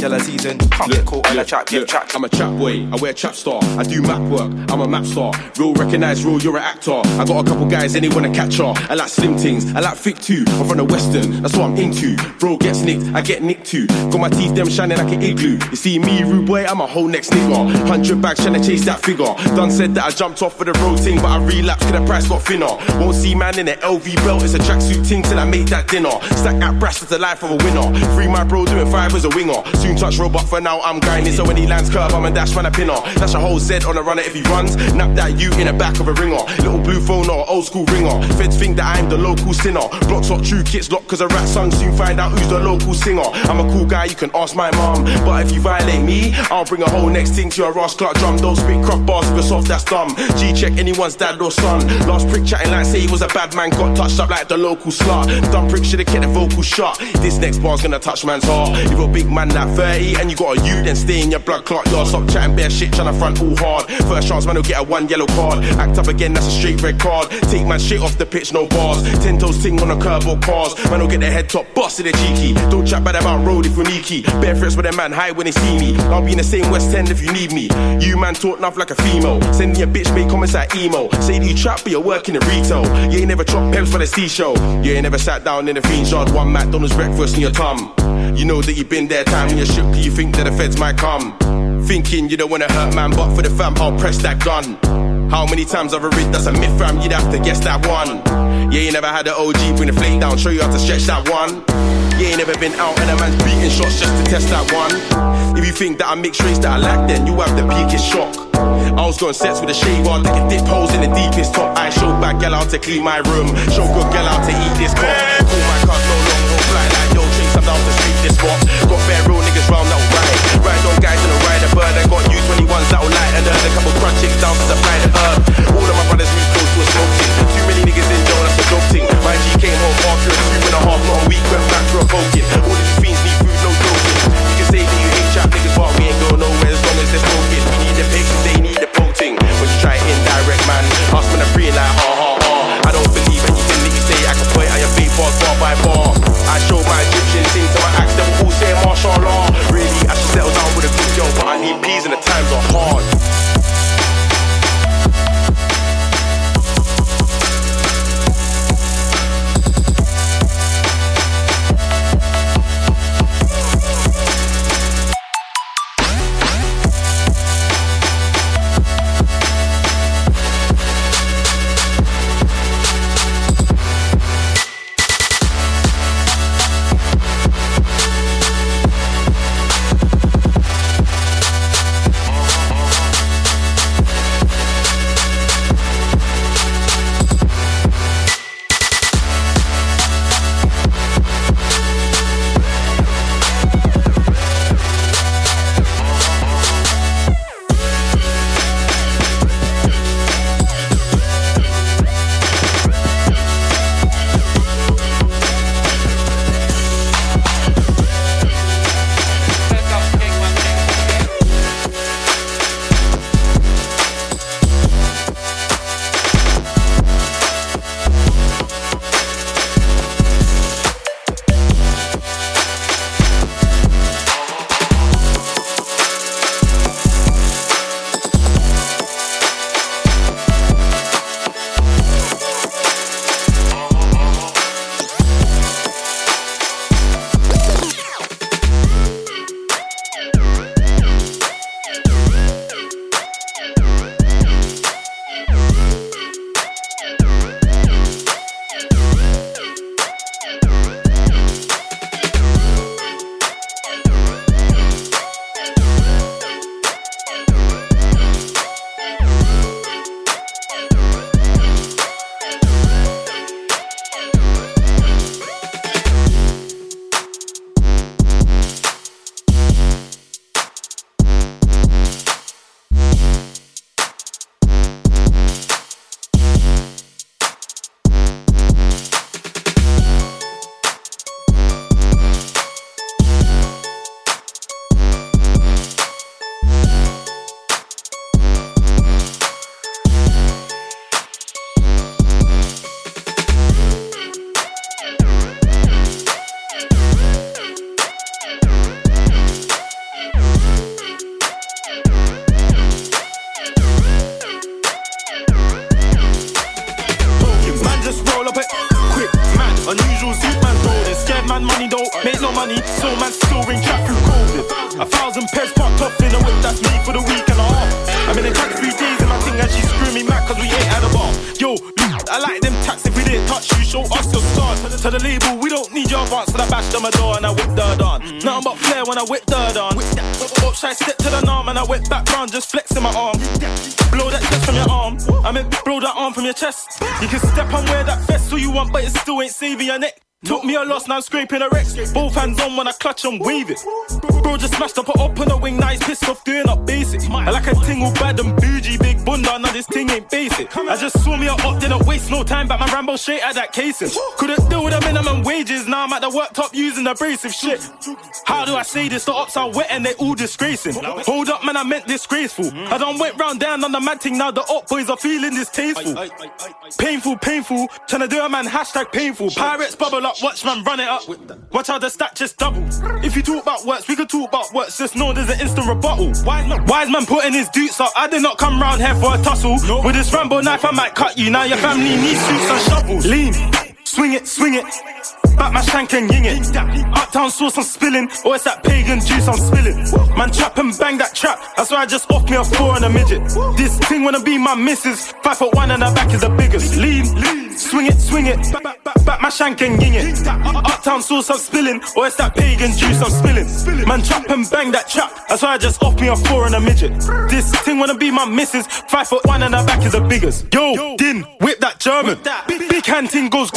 A teasing, can't get caught in a trap, get trap. I'm a trap boy, I wear trap star. I do map work, I'm a map star. Real recognize real, you're an actor. I got a couple guys and they wanna catch her. I like slim things, I like thick too. I'm from the western, that's what I'm into. Bro gets nicked, I get nicked too. Got my teeth them shining like an igloo. You see me, rude boy, I'm a whole next nigga. Hundred bags trying to chase that figure. Done said that I jumped off for the road thing, but I relapsed cause the price got thinner. Won't see man in an LV belt, it's a tracksuit ting till I make that dinner. Stack that brass, it's the life of a winner. Free my bro doing five as a winger. Soon touch robot for now, I'm grinding. So when he lands curve, I'm a dash man a pinner. That's a whole Z on a runner if he runs. Nap that you in the back of a ringer. Little blue phone or old school ringer. Feds think that I'm the local sinner. Blocks not true, kits locked cause a rat song. Soon find out who's the local singer. I'm a cool guy, you can ask my mom. But if you violate me, I'll bring a whole next thing to your Ross Clark drum. Don't spit crop bars you're soft, that's dumb. G check anyone's dad or son. Last prick chatting like say he was a bad man, got touched up like the local slut. Dumb prick should've kept the vocal shut. This next bar's gonna touch man's heart. If a big man that 30 and you got a U, then stay in your blood clot. Y'all stop chatting bare shit, tryna front all hard. First chance, man, will get a one yellow card. Act up again, that's a straight red card. Take my shit off the pitch, no bars. Ten toes ting on a curb or cars. Man, will get the head top busted a cheeky. Don't chat bad about road if you're neaky. Bare threats with a man high when they see me. I'll be in the same West End if you need me. You man talk enough like a female. Send me a bitch, make comments like emo. Say that you trap, but you're working in retail. You ain't never dropped peps for the show. You ain't never sat down in the fiend's yard, one McDonald's breakfast in your tum. You know that you've been there time and you're shook, you think that the feds might come. Thinking you don't wanna hurt man, but for the fam, I'll press that gun. How many times have I've read that's a myth, fam? You'd have to guess that one. Yeah, you never had an OG bring the flake down, show you how to stretch that one. You ain't never been out and a man's beating shots just to test that one. If you think that I mix race that I lack, then you have the biggest shock. I was going sets with a shaver, taking dip holes in the deepest top. I show back gal out to clean my room, show good gal out to eat this cock. Call my cars no long haul fly like yo, chase I'm down to street this spot. Round that ride, ride on guys in a ride a bird. I got U21s that'll light and earn a couple crunch chicks down to the herb. All of my brothers move close to a smoke ting. Too many niggas in jail, that's a dope ting. My G came home after a two and a half, not a week, went back for a poking. All of these fiends need the hard. And wave it. Bro just smashed up, put up on the wing, nice pissed off, doing up basic. I like a tingle bad and bougie, big bunda, now this thing ain't basic. I just saw me a up, didn't waste no time, but my Rambo straight at that casing. Couldn't deal with the minimum wages, now Now I'm at the worktop using abrasive shit. How do I say this? The ops are wet and they all disgracing. Hold up, man, I meant disgraceful. I done went round down on the man thing, now the op boys are feeling distasteful. Painful, painful. Tryna do a man, hashtag painful. Pirates bubble up, watch man run it up. Watch how the stat just double. If you talk about works, we could talk about works, just know there's an instant rebuttal. Wise man, wise man putting his dukes up. I did not come round here for a tussle. With this Rambo knife, I might cut you. Now your family needs suits and shovels. Lean, swing it, swing it. Back my shank and ying it. Uptown sauce I'm spilling, or it's that pagan juice I'm spilling. Man, trap and bang that trap. That's why I just off me a four and a midget. This thing wanna be my missus. Five foot one and her back is the biggest. Lean, swing it, swing it. Back, back, back, back my shank and ying it. Uptown sauce I'm spilling, or it's that pagan juice I'm spilling. Man, trap and bang that trap. That's why I just off me a four and a midget. This thing wanna be my missus. Five foot one and her back is the biggest. Yo, Din, whip that German. Big, big hand ting goes.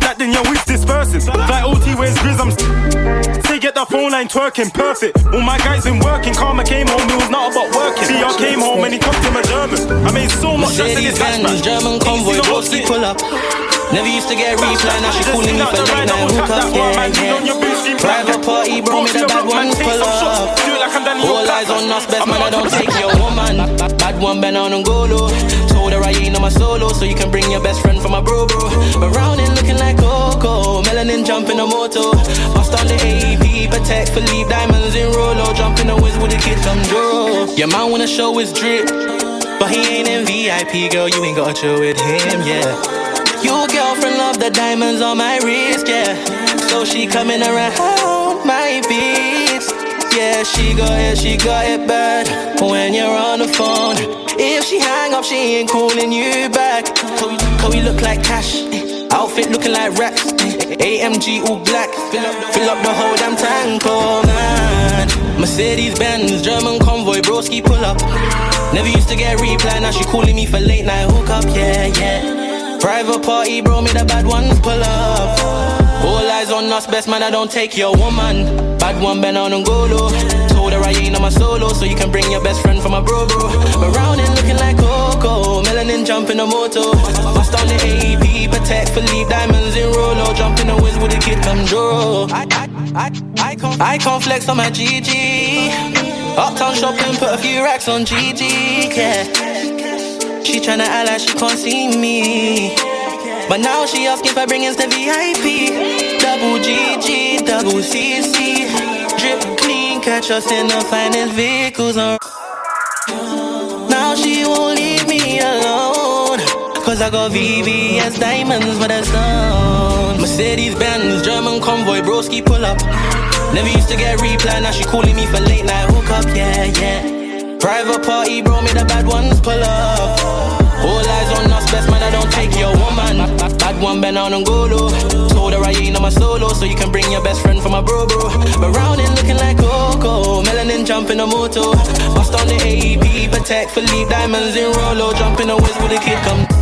That then your wish disperses. Like OT wears grizz, get the phone line twerking, perfect. All my guys been working. Karma came home, it was not about working. CR came home and he cooked to my German. I made so much sense in this hatchback. German convoy, broski pull up. Never used to get reply, now she calling me for late night hook up, yeah, yeah. Private party, bro, me the bad one pull up. All eyes on us, best man, I don't take your woman. Bad one, been on and go low. Told her I ain't on my solo, so you can bring your best friend from my bro, bro. But round it looking like Coco, melanin jumping a moto. Bust on the Protect for leave diamonds in Rolo. Jumping the whiz with the kids, kid come draw. Your man wanna show his drip, but he ain't in VIP, girl. You ain't gotta chill with him, yeah. Your girlfriend love the diamonds on my wrist, yeah. So she coming around my beats. Yeah, she got it, she got it bad when you're on the phone. If she hang up, she ain't calling you back. Cause, we look like cash, eh. outfit looking like racks. Eh. AMG all black, fill up, fill up the whole damn tank, oh man. Mercedes Benz, German convoy, broski pull up. Never used to get reply, now she calling me for late night hookup, yeah, yeah. Private party, bro, me the bad ones pull up. All eyes on us, best man, I don't take your woman. Bad one, been on and go low. Her I ain't on my solo, so you can bring your best friend from my bro, bro. But round it looking like Coco, melanin jumping a moto. Bust on the AP, protect leave diamonds in Rolo. Jumping the whiz with a kid come draw. I, I, I, I, can't, flex on my GG. Uptown shopping, put a few racks on GG, yeah. She tryna act like she can't see me. But now she asking for bringing to VIP. Double GG, double CC. Catch us in the finest vehicles on. Now she won't leave me alone. Cause I got VVS diamonds for the stone. Mercedes Benz, German convoy, broski pull up. Never used to get reply, now she calling me for late night hookup, yeah, yeah. Private party, bro, me the bad ones pull up. All eyes on us, best man, I don't take your woman. Bad one, been on and go low. Told her I ain't on my solo, so you can bring your best friend from my bro, bro. But round it looking like Coco, melanin jumping a moto. Bust on the AP, protect for leave diamonds in Rolo. Jumping the whiz with a kid come.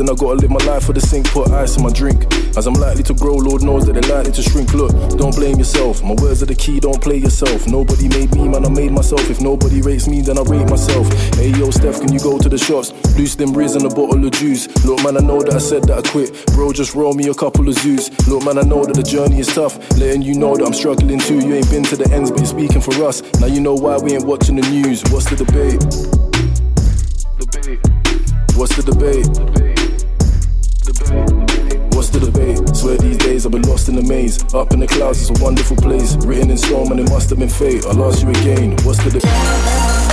then I gotta live my life for the sink, put ice in my drink. As I'm likely to grow, Lord knows that they're likely to shrink. Look, don't blame yourself. My words are the key, don't play yourself. Nobody made me, man, I made myself. If nobody rates me, then I rate myself. Hey yo, Steph, can you go to the shops? Loose them riz and a bottle of juice. Look, man, I know that I said that I quit. Bro, just roll me a couple of zoos. Look, man, I know that the journey is tough. Letting you know that I'm struggling too. You ain't been to the ends, but you're speaking for us. Now you know why we ain't watching the news. What's the debate? Debate. Must have been fate. I lost you again, what's the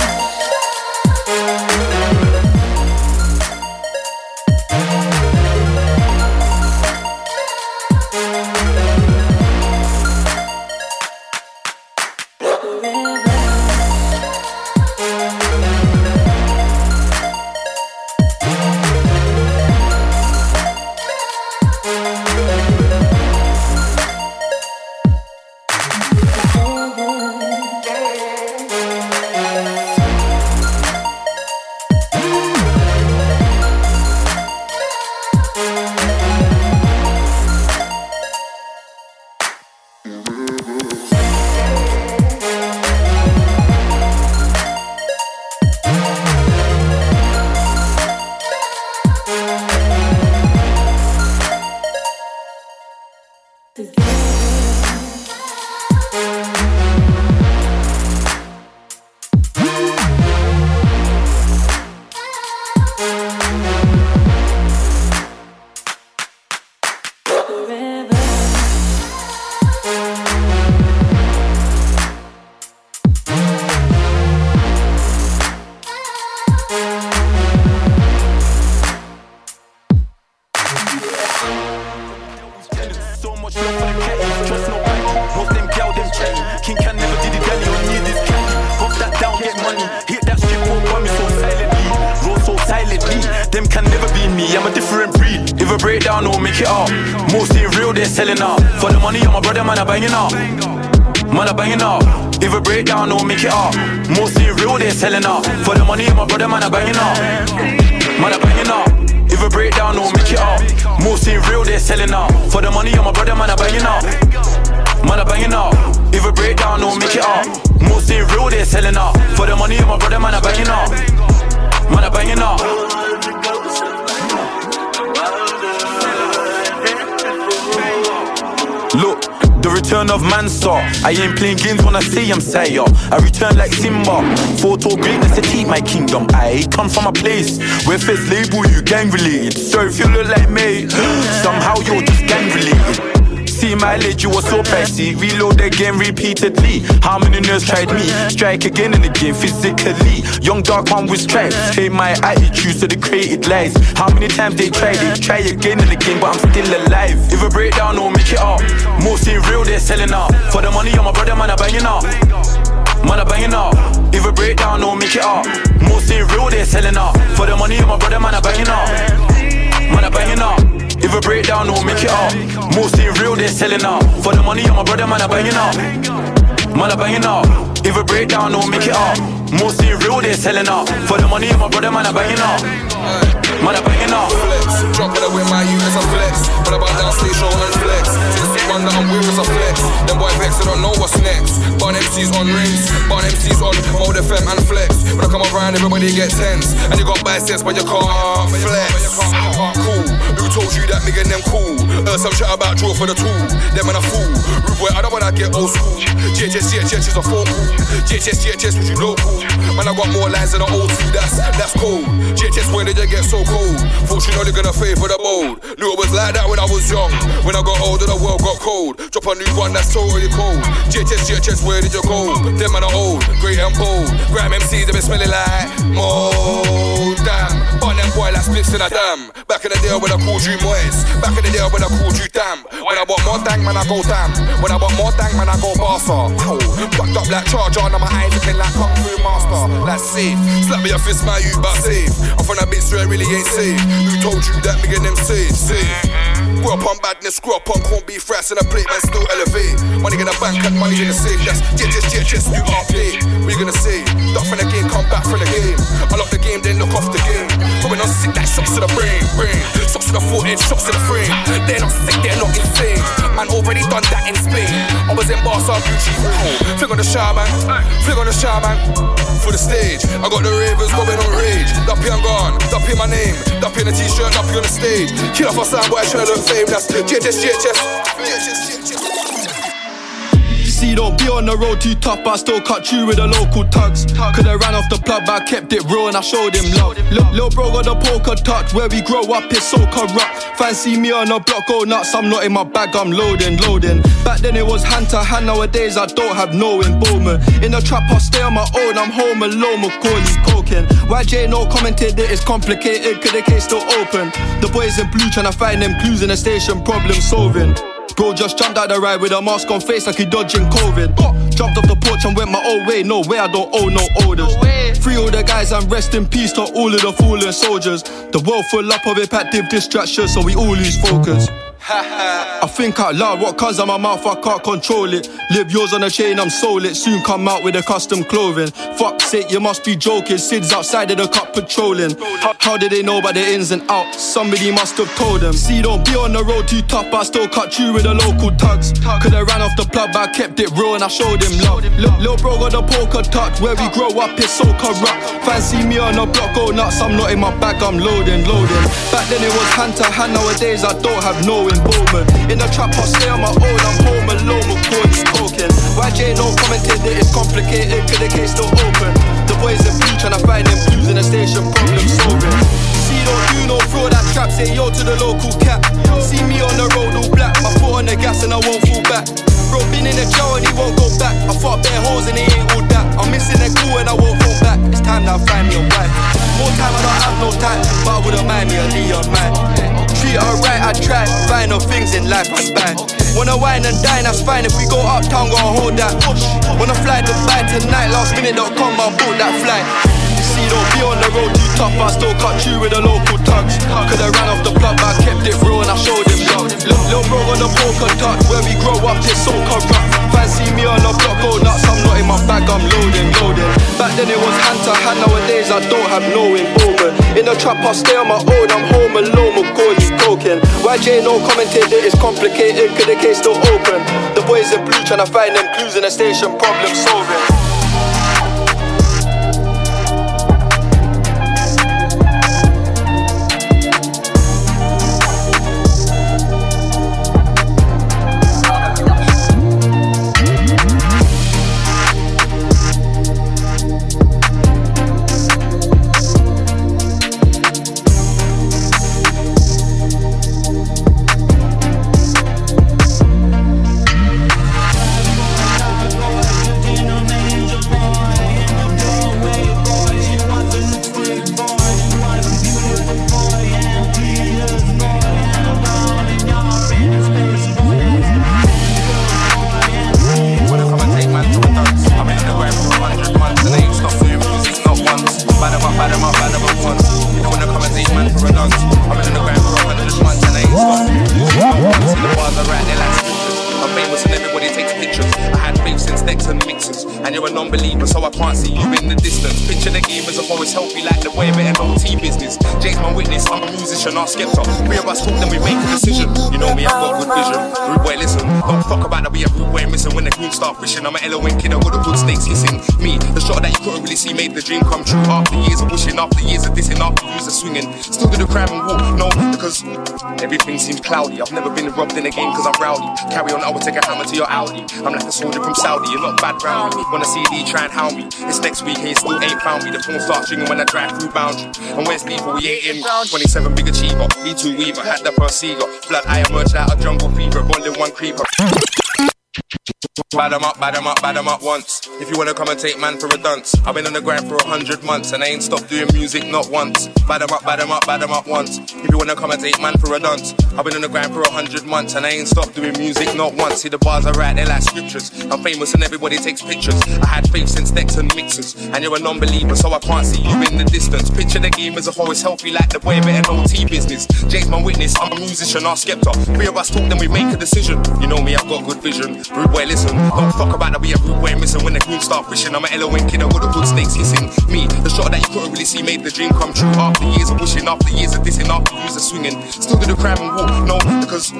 you was so pricey. Reload again repeatedly. How many nerds tried me? Strike again and again physically. Young dark one with stripes. Hate my attitude, so they created lies. How many times they tried it? Try again and again, but I'm still alive. If a breakdown or make it up, mostly real, they're selling out. For the money, I'm my brother, man, I banging out. Man, I banging out. If a breakdown or make it up, mostly real, they're selling out. For the money, I'm my brother, man, I banging out. Man, I banging out. If a breakdown or make it up, mostly real, they're selling out. For the money, I'm my brother, man, I banging out. Man, I banging out. If a breakdown or make it up, mostly real, they're selling out. For the money, I'm my brother, man, I banging out. Man, I banging out. Flex, drop it with my youth as a flex. But about downstage show and flex. The one that I'm with is a flex. Them boy vex, they don't know what's next. Bun MCs on rings, bun MCs on Mode FM and flex. When I come around, everybody get tense. And you got biceps, but you can't flex. Cool, told you that nigga them cool? Uh, some shit about draw for the tool. Them and a fool. Rude boy, I don't wanna get old school. JHS, JHS is a focal. JHS, JHS, was you local? Man, I got more lines than an old two, that's, that's cold. JHS, when did you get so cold? Thought you know they're gonna favor the bold. Knew it was like that when I was young. When I got older, the world got cold. Drop a new one that's totally cold. JHS, JHS, where did you go? Them man are old, great and bold. Grime MCs, they been smelling like mold. Boy like splits in a dam. Back in the day when I called you moist. Back in the day when I called you damn. When I want more dang, man, I go damn. When I want more dang, man, I go barsa. Oh, fucked up like charger, now my eyes looking like kung fu master. Like safe, slap me a fist, my you, but safe. I'm from that bitch where it really ain't safe. Who told you that nigga them safe? Safe. Grew up on badness, grew up on corned beef rice and a plate, man, still elevate. Money in the bank and money in the safe. That's jet, jet, jet, jet, new update. What you gonna say? Duck from the game, come back from the game. I lock the game, then look off the game. Going on sick, that shots to the brain, brain. Shots to the forehead, shots to the frame. They're not sick, they're not insane. Man, already done that in Spain. I was in Barca, Gucci, Fling on the shaman, fling on the shaman. For the stage, I got the ravers going on rage. Duppy and gone, Duppy my name. Duppy in a t-shirt, Duppy on the stage. Kill off a sound boy, trying to look fame. That's JHS, JHS. See, don't be on the road too tough, but I still cut you with the local tugs. Could've ran off the plug, but I kept it real and I showed him love. Little bro got the poker touch, where we grow up is so corrupt. Fancy me on the block, go nuts, I'm not in my bag, I'm loading, loading. Back then it was hand to hand, nowadays I don't have no involvement. In the trap, I stay on my own, I'm home alone, Macaulay Culkin. YJ no commented it's complicated, cause the case still open. The boys in blue trying to find them clues in the station, problem solving. Bro just jumped out the ride with a mask on face like he dodging COVID. Jumped off the porch and went my own way. No way, I don't owe no orders. Free all the guys and rest in peace to all of the fallen soldiers. The world full up of impactive distractions, so we all lose focus. I think out loud, what comes out my mouth, I can't control it. Live yours on a chain, I'm sold it. Soon come out with a custom clothing. Fuck sake, you must be joking. Sid's outside of the cup patrolling. How, did they know about the ins and outs? Somebody must have told them. See, don't be on the road too tough, I still cut you with the local tugs. Could've ran off the plug, but I kept it real and I showed him love. Look, little bro got the poker touch. Where we grow up is so corrupt. Fancy me on the block, go nuts. I'm not in my bag, I'm loading, loading. Back then it was hand to hand, nowadays I don't have no involvement. In the trap, I stay on my own, I'm home alone, Macaulay's Culkin. YJ no commented that it's complicated, cause the case still open. The boys in blue trying to find them clues in the station, problem solving. See, don't do no throw that trap, say yo to the local cat. See me on the road all black, my foot on the gas and I won't fall back. Bro, been in the jail and he won't go back. I fought bare holes and he ain't all that. I'm missing that cool and I won't fall back. It's time I find me a wife. More time, I don't have no time, but I wouldn't mind me a Leon man. Treat her right, I try. Find no things in life I spy. Wanna wine and dine, that's fine. If we go uptown, gotta hold that. Wanna fly to Dubai tonight, last minute.com, I bought that flight. See, don't be on the road too tough, I still cut you with the local tugs. Could've ran off the plug, but I kept it real and I showed him love. Little bro on the poker touch, where we grow up, it's so corrupt. Fancy me on the block, go nuts, I'm not in my bag, I'm loading, loading. Back then it was hand to hand, nowadays I don't have no involvement. In the trap, I stay on my own, I'm home alone, Macaulay's Culkin. YJ no commented that it's complicated, cause the case still open. The boys in blue trying to find them clues in the station, problem solving. Eloquent kid, I got the good stakes hissing. Me, the shot that you couldn't really see made the dream come true. After years of wishing, after years of dissing, after years of swinging. Still do the crime and walk, no, because everything seems cloudy. I've never been robbed in a game cause I'm rowdy. Carry on, I will take a hammer to your Audi. I'm like a soldier from Saudi, you're not bad round me. I see D try and hound me, it's next week you still ain't found me. The phone starts ringing when I drive through boundary. And where's Lethal? We ain't in 27 big achiever. E2 Weaver, had the first seagull. Blood I emerged out of jungle fever, bonding one creeper. Bad up, bad up, bad up once. If you wanna come and take man for a dance, I've been on the grind for a hundred months and I ain't stopped doing music not once. Bad up, bad up, bad up once. If you wanna come and take man for a dance, I've been on the grind for a hundred months and I ain't stopped doing music not once. See the bars are right, they're like scriptures. I'm famous and everybody takes pictures. I had faith since decks and mixers, and you're a non-believer, so I can't see you in the distance. Picture the game as a whole is healthy like the way better OT business. James my witness, I'm a musician, our skeptic. Three of us talk, then we make a decision. You know me, I've got good vision. Rude boy, listen. Don't fuck about that, we have missing when the goons start fishing. I'm an eloquent kid, I got the good stakes hissing. Me, the shot that you couldn't really see made the dream come true. After years of wishing, after years of dissing, after years of swinging. Still do the crime and walk, no, because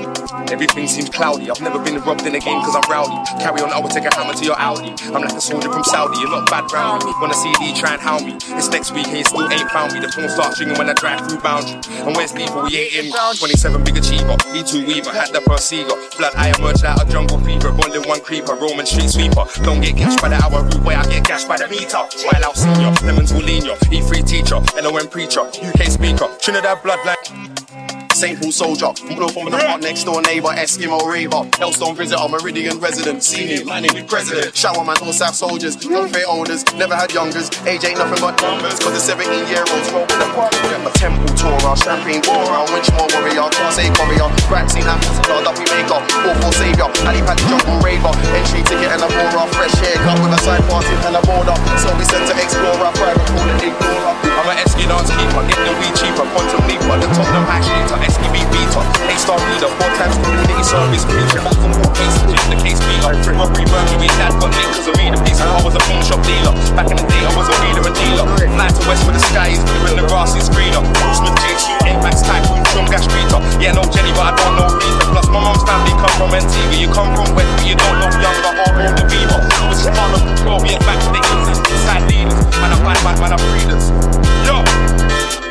everything seems cloudy. I've never been robbed in a game cause I'm rowdy. Carry on, I will take a hammer to your Audi. I'm like a soldier from Saudi, you're not bad round me. I see D try and hound me, it's next week you still ain't found me. The phone starts ringing when I drive through boundary. And where's Lethal? We ain't in 27 big achiever. E2 Weaver, had the first seagull. Blood I emerged out of jungle fever, bonding one one creeper, Roman street sweeper. Don't get gashed by the hour rude way, I get gashed by the meter. While out senior, lemons will lean you. E3 teacher, LOM preacher, UK speaker, Trinidad bloodline. St. Paul soldier. Blew from the park next door neighbor, Eskimo raver. Hellstone visitor, Meridian resident. Senior, my name is president. Shower man, all South soldiers. Young fair owners, never had youngers. Age ain't nothing but numbers. Cause the 17 year olds roll with the party. A temple Torah, champagne Bora, Winchmore warrior, Class A courier. Scene apples, blood up we make up. 4-4 savior, Ali Paddy jungle raver. Entry ticket and a Bora, fresh haircut with a side party and a border. So we sent to explorer, private A-star leader, four times community service preacher, multiple court cases, just the case beater. Robbery, burglary, dad got linked cause I made a piece. I was a pawn shop dealer. Back in the day, I was a reader, a dealer. Fly to west where the sky is blue and the grass is greener. Usman J2, Max Typhoon, from Gash Peter. Yeah, no Jenny, but I don't know Rita. Plus, my mom's family come from NTV. You come from West, but you don't know younger or older Beaver. Which is part of 12 years back to the inside leaders. Man, I'm bad, man, I'm breeders. Yo!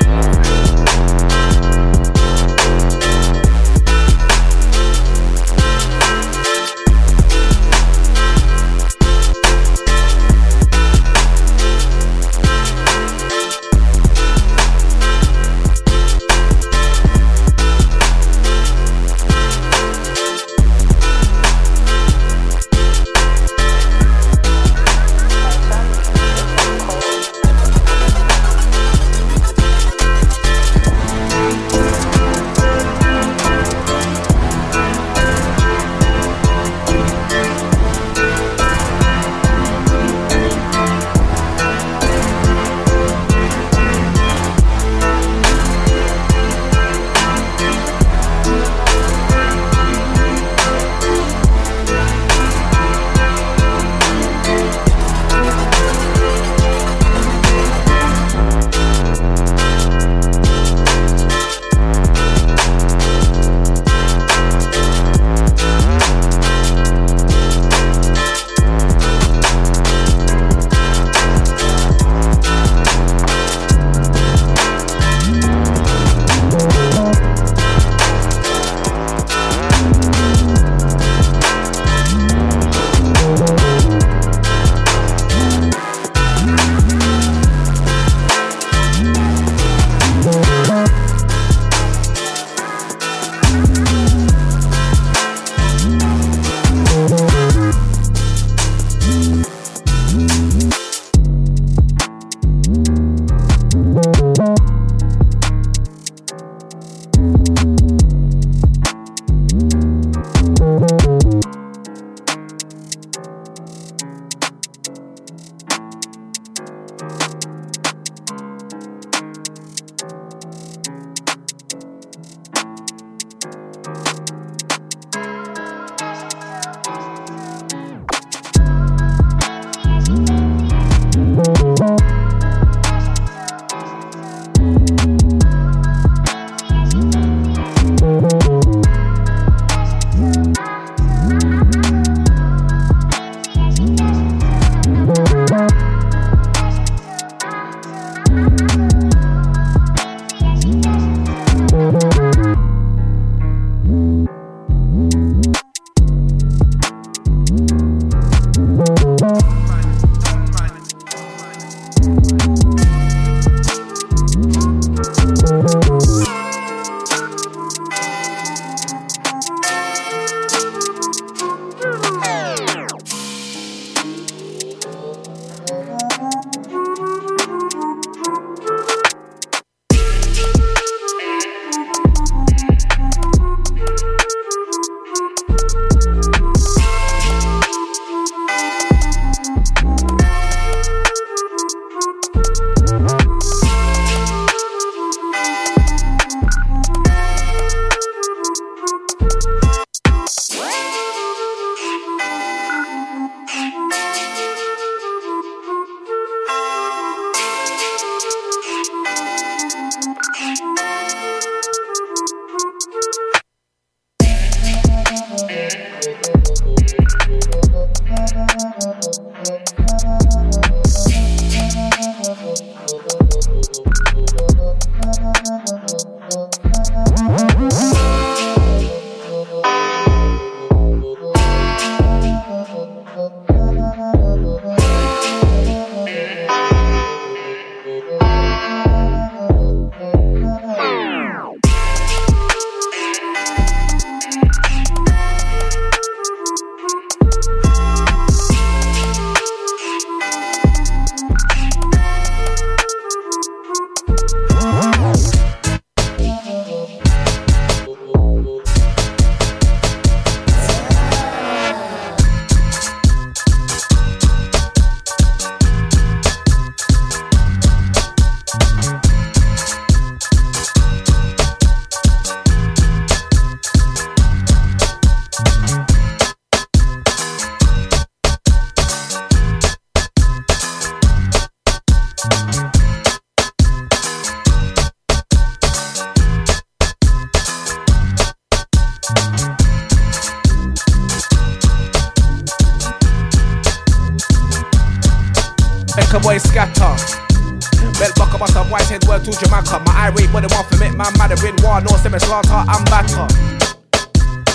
Semi slaughter, I'm batter.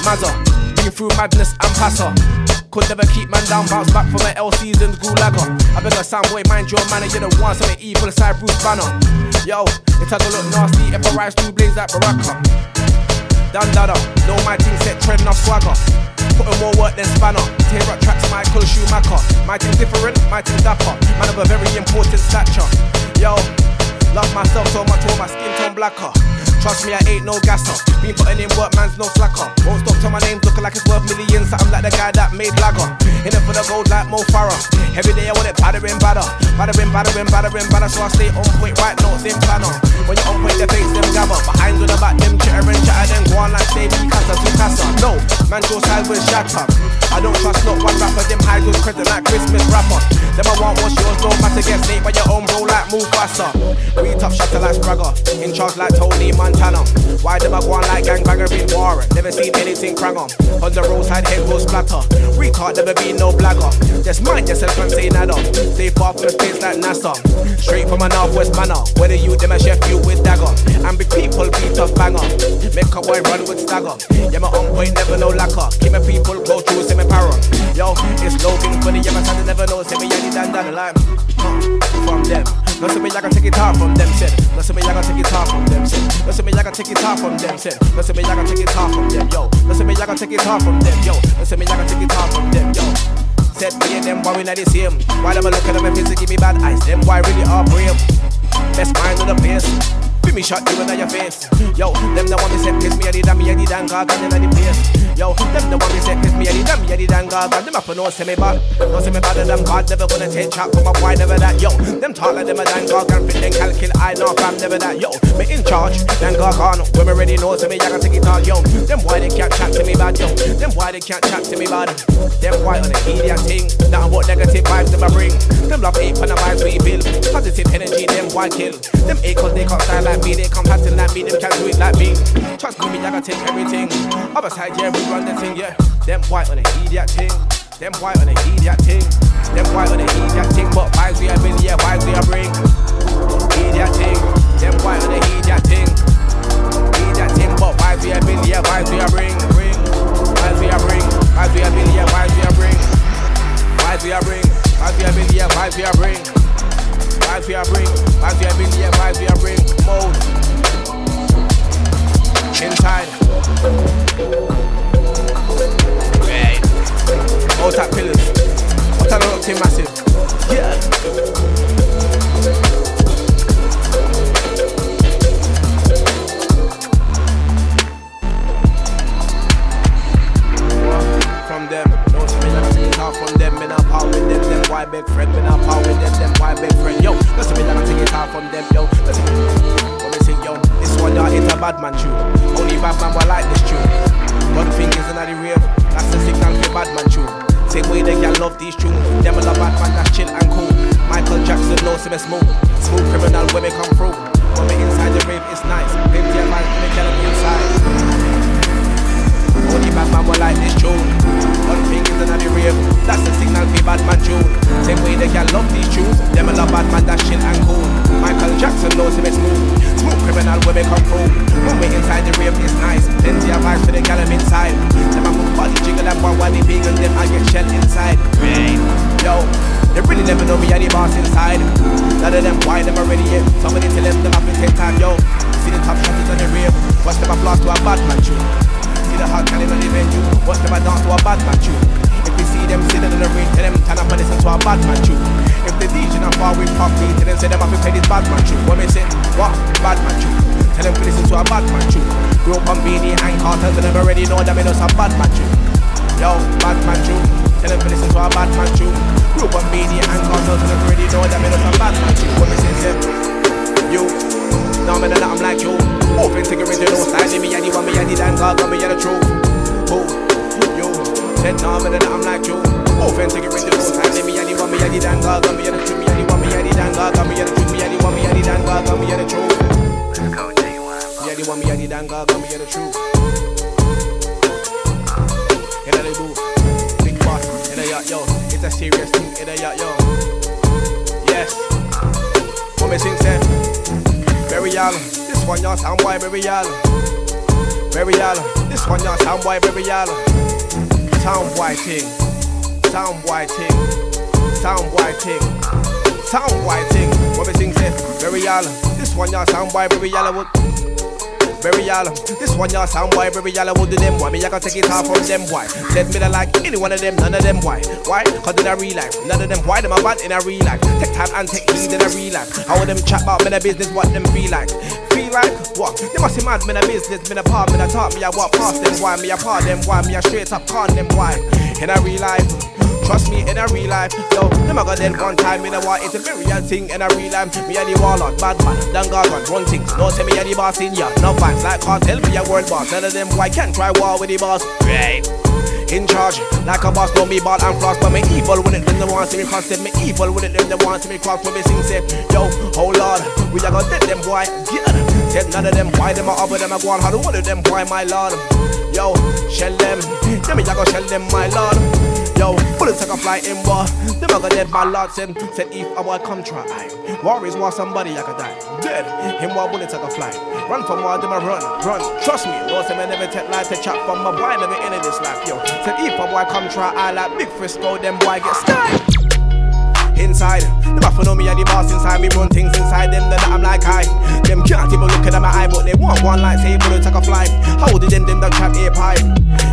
Mazza, been through madness and passer. Could never keep man down, bounce back from my L seasons, gulager. I beg a sound boy, mind your manner, you're the one, so the evil side Bruce Banner. Yo, it has a look nasty if I rise two blades like Baraka. Dun dada, know my team set trend off swagger. Putting more work than spanner. Tear up tracks, Michael Schumacher. My team different, my team dapper. Man of a very important stature. Yo, love myself so much, all my skin tone blacker. Trust me, I ain't no gasser. Been putting in work, man's no slacker. Won't stop till my name's looking like it's worth millions. So I'm like the guy that made lager. In it for the gold like Mo Farah. Every day I want it battering batter. Battering, battering, battering, batter. So I stay on point, right notes in planner. When you're on point, the face them gather. Behind on the back, them chittering, chatter, then go on like say me casa to casa. No, man, side will shatter. I don't trust not one rapper, them high good credit like Christmas rapper. Them I want what's yours, no matter get snake by your own bro like move faster. We tough shutter like Spragger, in charge like Tony Why them I go on like gangbanger in war? Never seen anything crang on. On the roadside head will splatter. Can't never be no blagger. Just mind yourself and say nada. Stay far from the space like NASA. Straight from a northwest manor. Whether you them a chef you with dagger. And big people beat tough banger. Make a boy run with stagger. Yeah, my own point never no lacquer. Keep my people go through semi parrot. Yo, it's Logan for the yeah, my never know. Say me, yeah, down down line. From them. See me, I can take it from them, said. See me, I can take it from them, said. See me, I can take it off from them, said. See me, I can take it off from them, yo. See me, I can take it off from them, yo. See me, I can take it off from them, yo. Said me and them worrying at the same. Why them look at them and face give me bad eyes? Them why really are brave. Best mind of the place. Be me shot you in your face. Yo, them the one me said piss me a the damn me a the damn gargan in the place. Yo, them the one me said piss me a the damn me a the damn gargan. Them up for no say me bad, no say me bad than God. Never gonna take chat from a boy, never that. Yo, them talk like them a damn gargan. Fit them calculate, I know fam, never that. Yo, me in charge, damn gargan. When me ready know, say me I can take it all. Yo, them boy they can't chat to me bad. Yo, them boy they can't chat to me bad. Them boy on the idiot thing. Now what negative vibes them I bring. Them love ape and the vibes we build. Positive energy, them boy kill. Them cause they can't style like me, they come acting like me, them can't do it like me. Trust me, I gotta take everything. Other side, yeah, we run the thing, yeah. Them white on the idiot thing. Them white on the idiot thing. Them white on the idiot thing. But vibes we have been, yeah, vibes we are bring. Idiot thing. Them white on the idiot thing. Idiot thing. But vibes we have been, yeah, vibes we are bring. Bring. Vibes we are bring. Vibes we have been, yeah, vibes we are bring. Vibes we are bring. Vibes we have been, yeah, vibes we are bring. Vibes we are bring. Vibes we have been, yeah, vibes we are bring. Mode. Inside. Right. All top pillars. What I look team massive. Yeah. Why big friend, me not power with them, them why big friend, yo. Don't see me like take it off from them, yo. See me. Let me sing, yo. This one, y'all, it's a bad man tune. Only bad man will like this tune. One fingers in the rave, that's the signal for bad man tune. Same way they can love these tunes. Them the bad man that's chill and cool. Michael Jackson knows him smooth. Smooth criminal when they come through. When we inside the rave, it's nice. Plenty of life, they tell me inside. Only bad man will like this tune. One fingers in the rave, that's the signal for bad man tune. Same way they can love these tunes. Them are the bad man that's chill and cool. Michael Jackson knows him smooth. Smooth criminal they come through. When we inside the rave, it's nice. Sound boy thing. What me sing say, Barry Allen. This one y'all sound boy Barry Allen very yellow. This one y'all sound boy, very yellow. Will do them boy. Me I can take it off from them boy. Said me like any one of them, none of them why? Why? Cause in a real life, none of them why them a bad in a real life. Take time and take heed in a real life. How would them chat about me a business? What them feel like? Feel like what? They must be mad. Me a business, me a part, me a talk. Me I walk past them why? Me a part them why? Me a straight up con them why? In a real life. Trust me, in a real life, yo, them a go dead one time in a war. It's a very real thing in a real life. Me a the warlord, bad man, done God got one, run things. No say me a the boss in ya. No fans like cartel, me a world boss. None of them why can't try war with the boss. Right in charge. Like a boss, don't be ball and floss, but me evil with it, then they want to me cross Me evil with it, then they want to me cross. When me sing, say, yo, oh lord, we a go dead them boy. Yeah, said none of them why them a up them a go on. How do one of them why my lord? Yo, shell them, yeah me a go shell them my lord. Yo, bullets take a flight in war. Them a go dead my lord said, said if a boy come try. War is war somebody I could die. Dead, him war bullet take a flight. Run from war, them a run, run. Trust me, Lord say me never take life to chat from my boy never in this life. Yo, said if a boy come try, I like big Frisco, them boy get stuck inside. Have to know me and the boss inside. Me run things inside them, that I'm like I. Them can't even look at my eye, but they want one like say bullet take a flight. How did them them don't trap a pipe?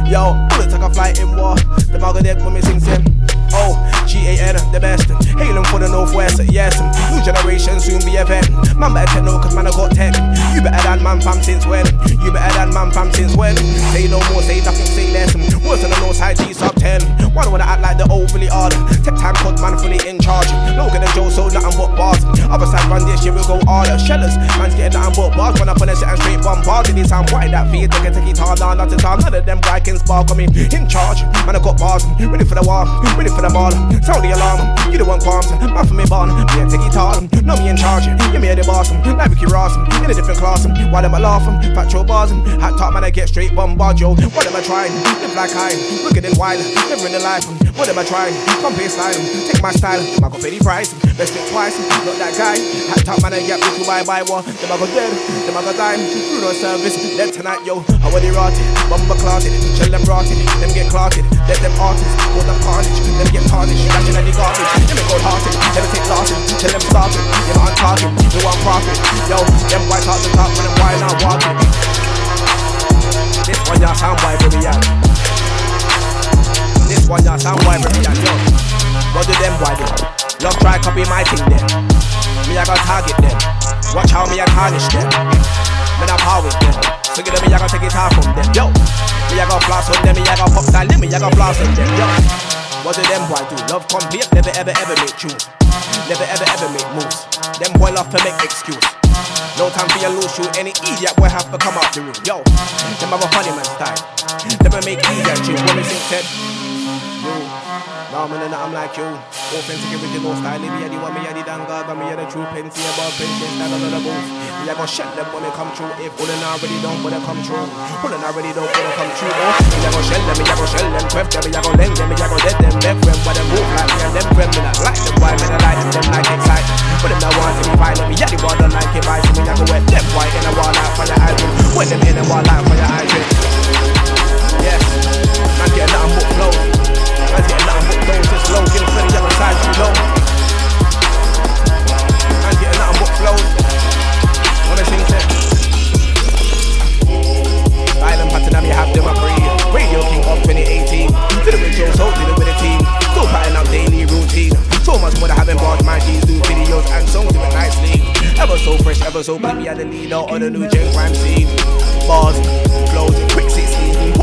Yo, bullet take a flight in war. The when me sing them. Oh, G-A-N, the best. Hailing for the Northwest, yes. New generation soon be a vet. Man better take cause man I got tech. You better than man fam since when? You better than man fam since when? Say no more, say nothing, say less. Worse than the north side G sub 10. Why do wanna act like the overly odd? Take time, cause man fully in charge. Logan and Joe, so nothing but bars. Other side run this year, we go harder. Shellers, man's getting nothing but bars. When I put a set and straight bombarded, this time white that can take it hard, nah, not to time. None of them guy can spark on me. In charge, man, I got bars. Ready for the war, ready for the ball. Sound the alarm, you the one qualms. Man for me born, me take it hard. Know me in charge, you me the boss. Like Ricky Ross, in a different class. Why them I laughing? Factual bars, hat top man, I get straight bombard, yo. What am I trying? Live like I, wicked and wild, never in the life. What am I trying? Come baseline, take my style, I go pay the price. Best it twice, not that guy. Hat top man, I get with you by by one. Them I go dead, them I go dime. Through no service, dead tonight, yo. How are they rotted? Bomber clotted, shell them rotted, them get clotted. Let them artists, hold them carnage, them get tarnished. At the garbage, them go hearted, never take losses. Tell them it, you know I'm talking, you want profit. Yo, them white out the top when them white not walking. This one y'all sound boy very young. Yo. What do them boy do? Love try copy my thing then. Me I got target them. Watch how me I tarnish them. Me I power with them. So get them me I got take it off from them. Yo, me I got floss on them. Me I got pop style. Me I got floss on them. Yo, what do them boy do? Love complete. Never ever ever make tunes. Never ever ever make moves. Them boy love to make excuse. No time for your loose shoot. Any idiot boy have to come out the room. Yo, them have a funny man style. Never make idiot. When me sing said. Yo, nah man, and I'm like you. Authentic original style. A the one, me the damn god, but me a the true pensy about princess. That on the booth. Me a go shut them when they come true. If pulling already don't, but they come true. Pulling already don't, but they come true. Oh, me a go shell them, me a go shell them, twelve them, me a go lend them, me a go dead them, left them, but them move like me and them friend me not like them. Why me not like them Them like excite? But them not want to be violent. Me a the one don't like it, vice me a go wet them white in a wall out for your eyes. When them in a wall out for your eyes. Yes, man get nothing but flow. Man get nothing but flow. Just low, get it for the side too low. Man get nothing but flow. Wanna sing it? Island pattern, me have them a free. Radio King of 2018. To the ritual, so did it with a team. Still patting up daily routine. So much more than having barred my G's, do videos and songs it nicely. Ever so fresh, ever so quick, me and the leader on the new gen crime scene. Bars, flows,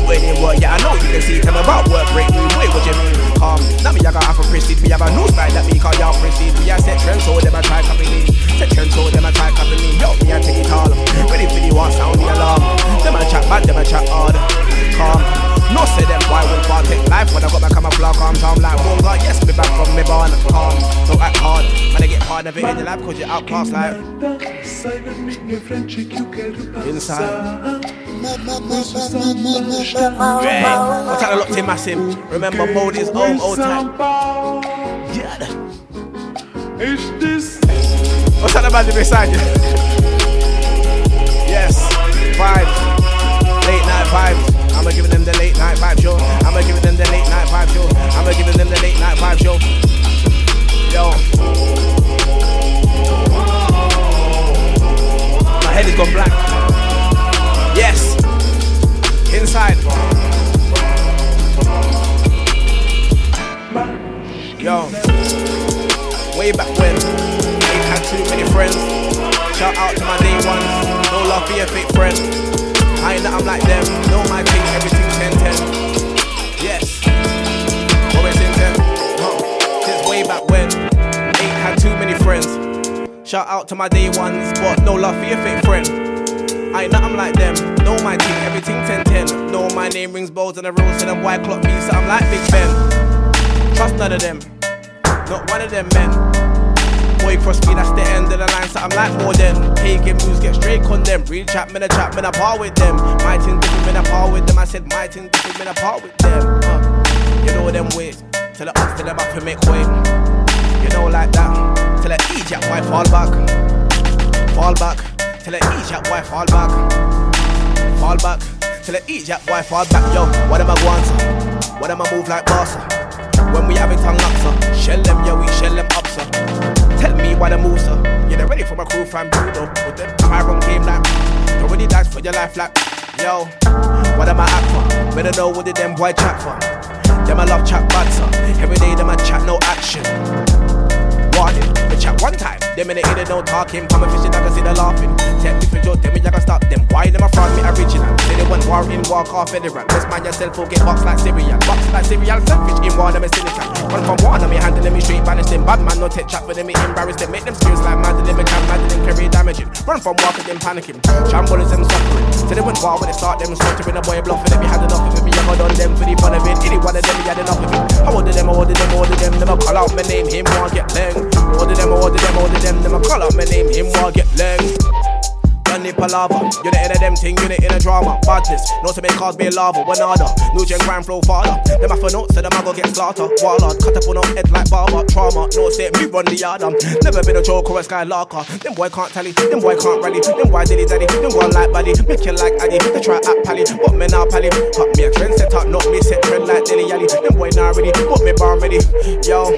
16. Putting work, yeah, I know you can see. Tell about work rate, me, wait, what you mean? Calm. Now me, I got half a prestige. We have a new style that me call y'all prestige. Me, I set trends, so them I try copy me. Set trends, so them I try copy me. Yo, me, I take it all. Ready for the one, sound the alarm. Them I chat bad, them I chat hard. Calm. No say them why we want take life. When I got my camouflage calm sound like God yes me back from me born calm don't act hard. When I get hard of it in your life cause you're outcast like inside. Yeah I'm trying to look to massive remember mode is home old time yeah. Is this What's that about beside you? yes, vibes. Late night vibes. I'ma give them the late night vibe show. I'ma give them the late night vibe show. I'ma give them the late night vibe show. Yo. My head is gone black. Yes. Inside. Yo. Way back when, ain't had too many friends. Shout out to my day ones. No love for your fake friend. I ain't nothing like them. Know my thing, everything 10 10. Yes. Always in 10. Huh. Since way back when, ain't had too many friends. Shout out to my day ones, but no love for your fake friend. I ain't nothing like them. Know my team, everything 10 10. Know my name rings bells and the rules to them white clock me, so I'm like Big Ben. Trust none of them, not one of them men. Boy, cross me, that's the end of the line, so I'm like more than pagan moves, get straight condemned. Real chat, man, a chat, man, I par with them. My team different, man, I par with them. I said my team different, man, I par with them. Uh, you know them ways, tell the ups to them up and make way. You know, like that, tell the Egypt boy fall back, fall back. Tell the Egypt boy fall back, fall back. Tell the Egypt boy fall back. Yo, what am I to? What am I move like bossa? When we have it lock, sir. Shell them, yeah, we shell them up, sir. Tell me why the move, sir. Yeah, they ready for my crew fam. from Budo. With them pyro game like, you already died for your life like, yo. What am I act for? Better know what did them boy chat for. Them I love chat bad, sir. Every day them I chat no action. Warning, we chat one time. Them in the ear, no talking. Come and fishing, I can see the laughing. Me for joke, tell me I can stop them. Why them a fraud me original? Say they want war in, walk off federal. Best man yourself, will get box like cereal. Box like cereal, selfish in war, them a cynical. One from one, I'm handling me straight, banish them. Bad man, no take chat for them, me embarrass them. Make them serious like mad, them can mad, them carry damaging. Run from walking, them panicking. Shambles, them suffering. So they went war when they start them, slaughtering the boy bluffing. Them, me had enough of it, me younger done them for the fun of it. Any one of them, me had enough of it. I ordered them, I ordered them, I ordered them. Them, I call out my name, him, want get bang. Order them, I order them, I order them. Them, I call out my name, him, want get bang. Johnny Palava. You're the end of them thing, you're the inner drama. Badness, no to make cars be lava. One other, new gen crime flow father. Them for notes, so them I go get slaughtered. Wallard, cut up on them head like barber. Trauma, no say me run the yard. um. Never been a joke or a skylarker. Them boy can't tally, them boy can't rally. Them boy dilly daddy, them one like buddy. Make you like Addy, they try act pally. But me now pally. Pop me a trend set up, not me set trend like Dilly Yally. Them boy now ready, put me bar ready. Yo,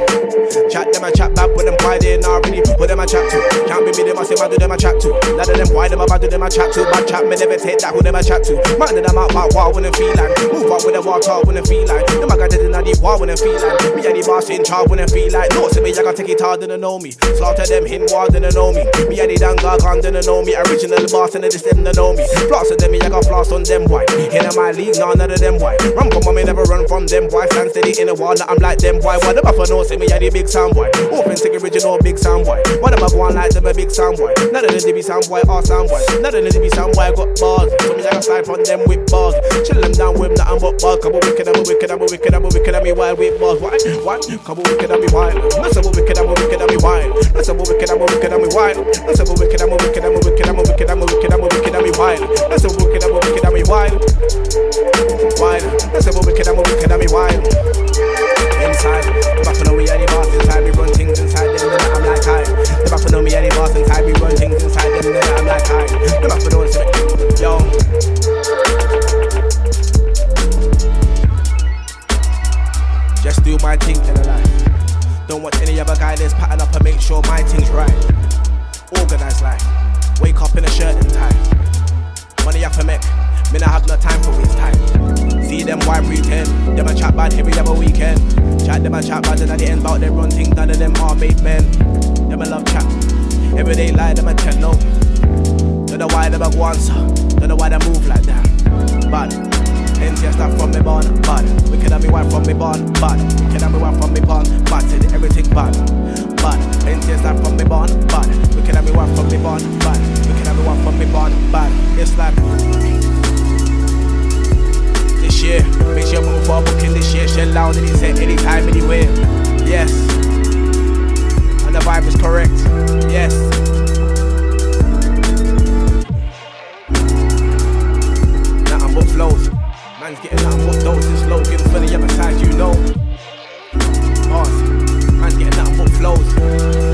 chat them a chat back with them boy they now ready. Put them a chat to. Can't be me, them I say, I do them a chat to. None of them why them about do them a chat to. Bad chat, me never take that, who them a chat to. Man, them out my war when they feel like. Move out with the war talk when they feel like. Them I got it in the war when they feel like. Me and the boss in charge when they feel like. No, say me, I gotta take it hard, they know me. Slaughter them in war, they know me. Me and the danga gone, they know me. Original boss and this them, they know me. Floss of them, me, I got floss on them, why? In my league, none of them, why? Run from me, never run from them, why? Stand steady in the wall, I'm like them, why? What them up for no, say me, I the big sound, boy. Open, take original big sound, boy. What am I going like them, a big sound, boy? None of them, they be sound, boy, or sound, boy. Of them, they be sound, boy, got bars. So me, I got slide from them with bars. Chill them down with nothing but bars. Come on, wicked, I'm a wicked, I'm a wicked, I'm a wicked, I'm a wild with bars. Why? Why? Come on, wicked, I'm a wild. Listen, a wicked, I'm a wicked, I'm a wild. Listen, a wicked, I'm a wicked, I'm a wild. Listen, a wicked, I'm a wicked, I'm a wicked, I'm a wicked, I'm a wicked, I'm a wicked, I'm a wild. Listen, a wicked, I'm a wicked, I'm a wild. Wild. Listen, a wicked, I'm a wicked, I'm a wild. Inside, the buffalo we are the boss inside. We run things inside then I'm like high. The buffalo me are the boss inside. We run things inside then I'm like high. Say, yo. Just do my thing in a life. Don't watch any other guy that's pattern up and make sure my thing's right. Organized life. Wake up in a shirt and tie. Money up for make. Me not have no time for waste time. See them why pretend. Them a chat bad every other weekend. Chat them a chat bad and at the end about them run things. None of them are made men. Them a love chat. Every day lie them a tell no. Don't know why a go answer. Don't know why they move like that. Bad. Of stuff from me born, bad. Wicked and me wife from me born, bad. Wicked and me wife from me born, bad. Said everything bad, bad. Of stuff from me born, bad. Wicked and me wife from me born, bad. Wicked and me wife from me born, bad. It's like this year, make sure move for booking this year. Shell loud and he said anytime, anywhere. Yes, and the vibe is correct. Yes. Flows. Man's getting nothing but doses. Low, give for the other side, you know. Pause. Man's getting nothing but flows.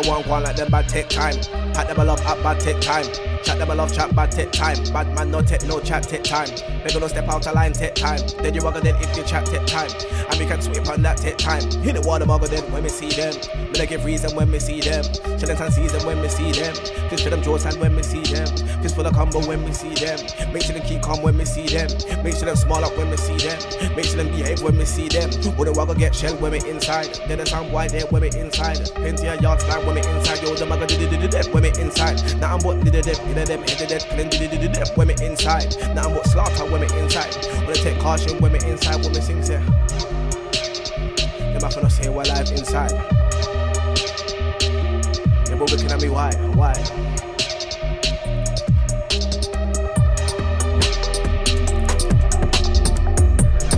Them bad take time. Pat them a love up bad take time. Chat them a love chat bad take time. Bad man no take no chat take time. They gonna step out of line take time. Then you walk then if you chat take time. And we can sweep on that take time. Hit the water mugger then when we see them. Me like give reason when we see them. Chillin' and season when we see them. Fist for them jaws and when we see them. Fist for the combo when we see them. Make sure them keep calm when we see them. Make sure them small up when we see them. Make sure them behave when we see them. Or the wagga get shell when we inside. Then the sound wide there when we inside. Plenty of yard time when we inside. Yo, the mugga did it did when we inside. Now I'm what did it did it them head. Killing did it did it when we inside. Now I'm what slaughter when we inside. Wanna take caution when we inside. When we sing say. Them up and say we're live inside. Yeah, but looking at me why? Why?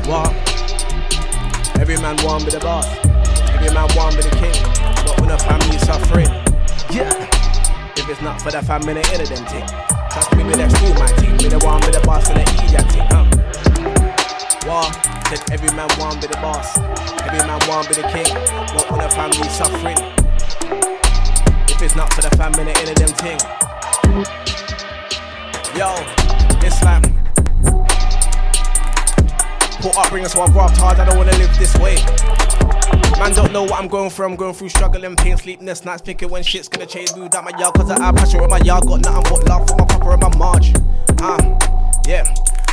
What? Every man want be the boss. Every man want be the king. When a family suffering, yeah. If it's not for the family, it ain't them thing. Trust me, me next to my team. Me the one be the boss and the idiot thing. Huh? War, said every man want be the boss. Every man want be the king. But when a family suffering, if it's not for the family, it ain't them thing. Yo, it's like Put upbringing so I grow up hard, I don't wanna live this way. Man don't know what I'm going through, I'm going through struggling, pain, sleepless nights, thinking when shit's gonna change. Moved out my yard cause I have passion in my yard, got nothing but love for my papa and my march. Ah, yeah.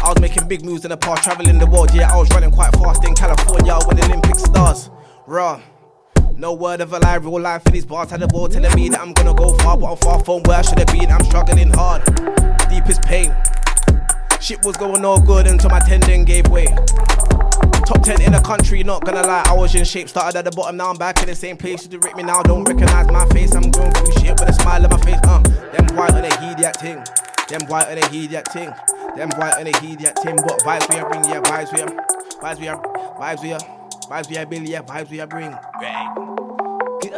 I was making big moves in the past, traveling the world, yeah, I was running quite fast in California, winning Olympic stars. Raw. No word of a lie, real life in these bars. Had the ball telling me that I'm gonna go far, but I'm far from where I should have been. I'm struggling hard, deepest pain. Shit was going all good until my tendon gave way. Top 10 in the country, not gonna lie, I was in shape. Started at the bottom, now I'm back in the same place. You rip me now, don't recognize my face. I'm going through shit with a smile on my face. Uh, them white on the heed that thing. Them white on the heed that thing. Them white on the heed that thing. But vibes we are bring, yeah, vibes we are. Vibes we are. Vibes we are. Vibes we are build, yeah, vibes we are bring. Right. Good.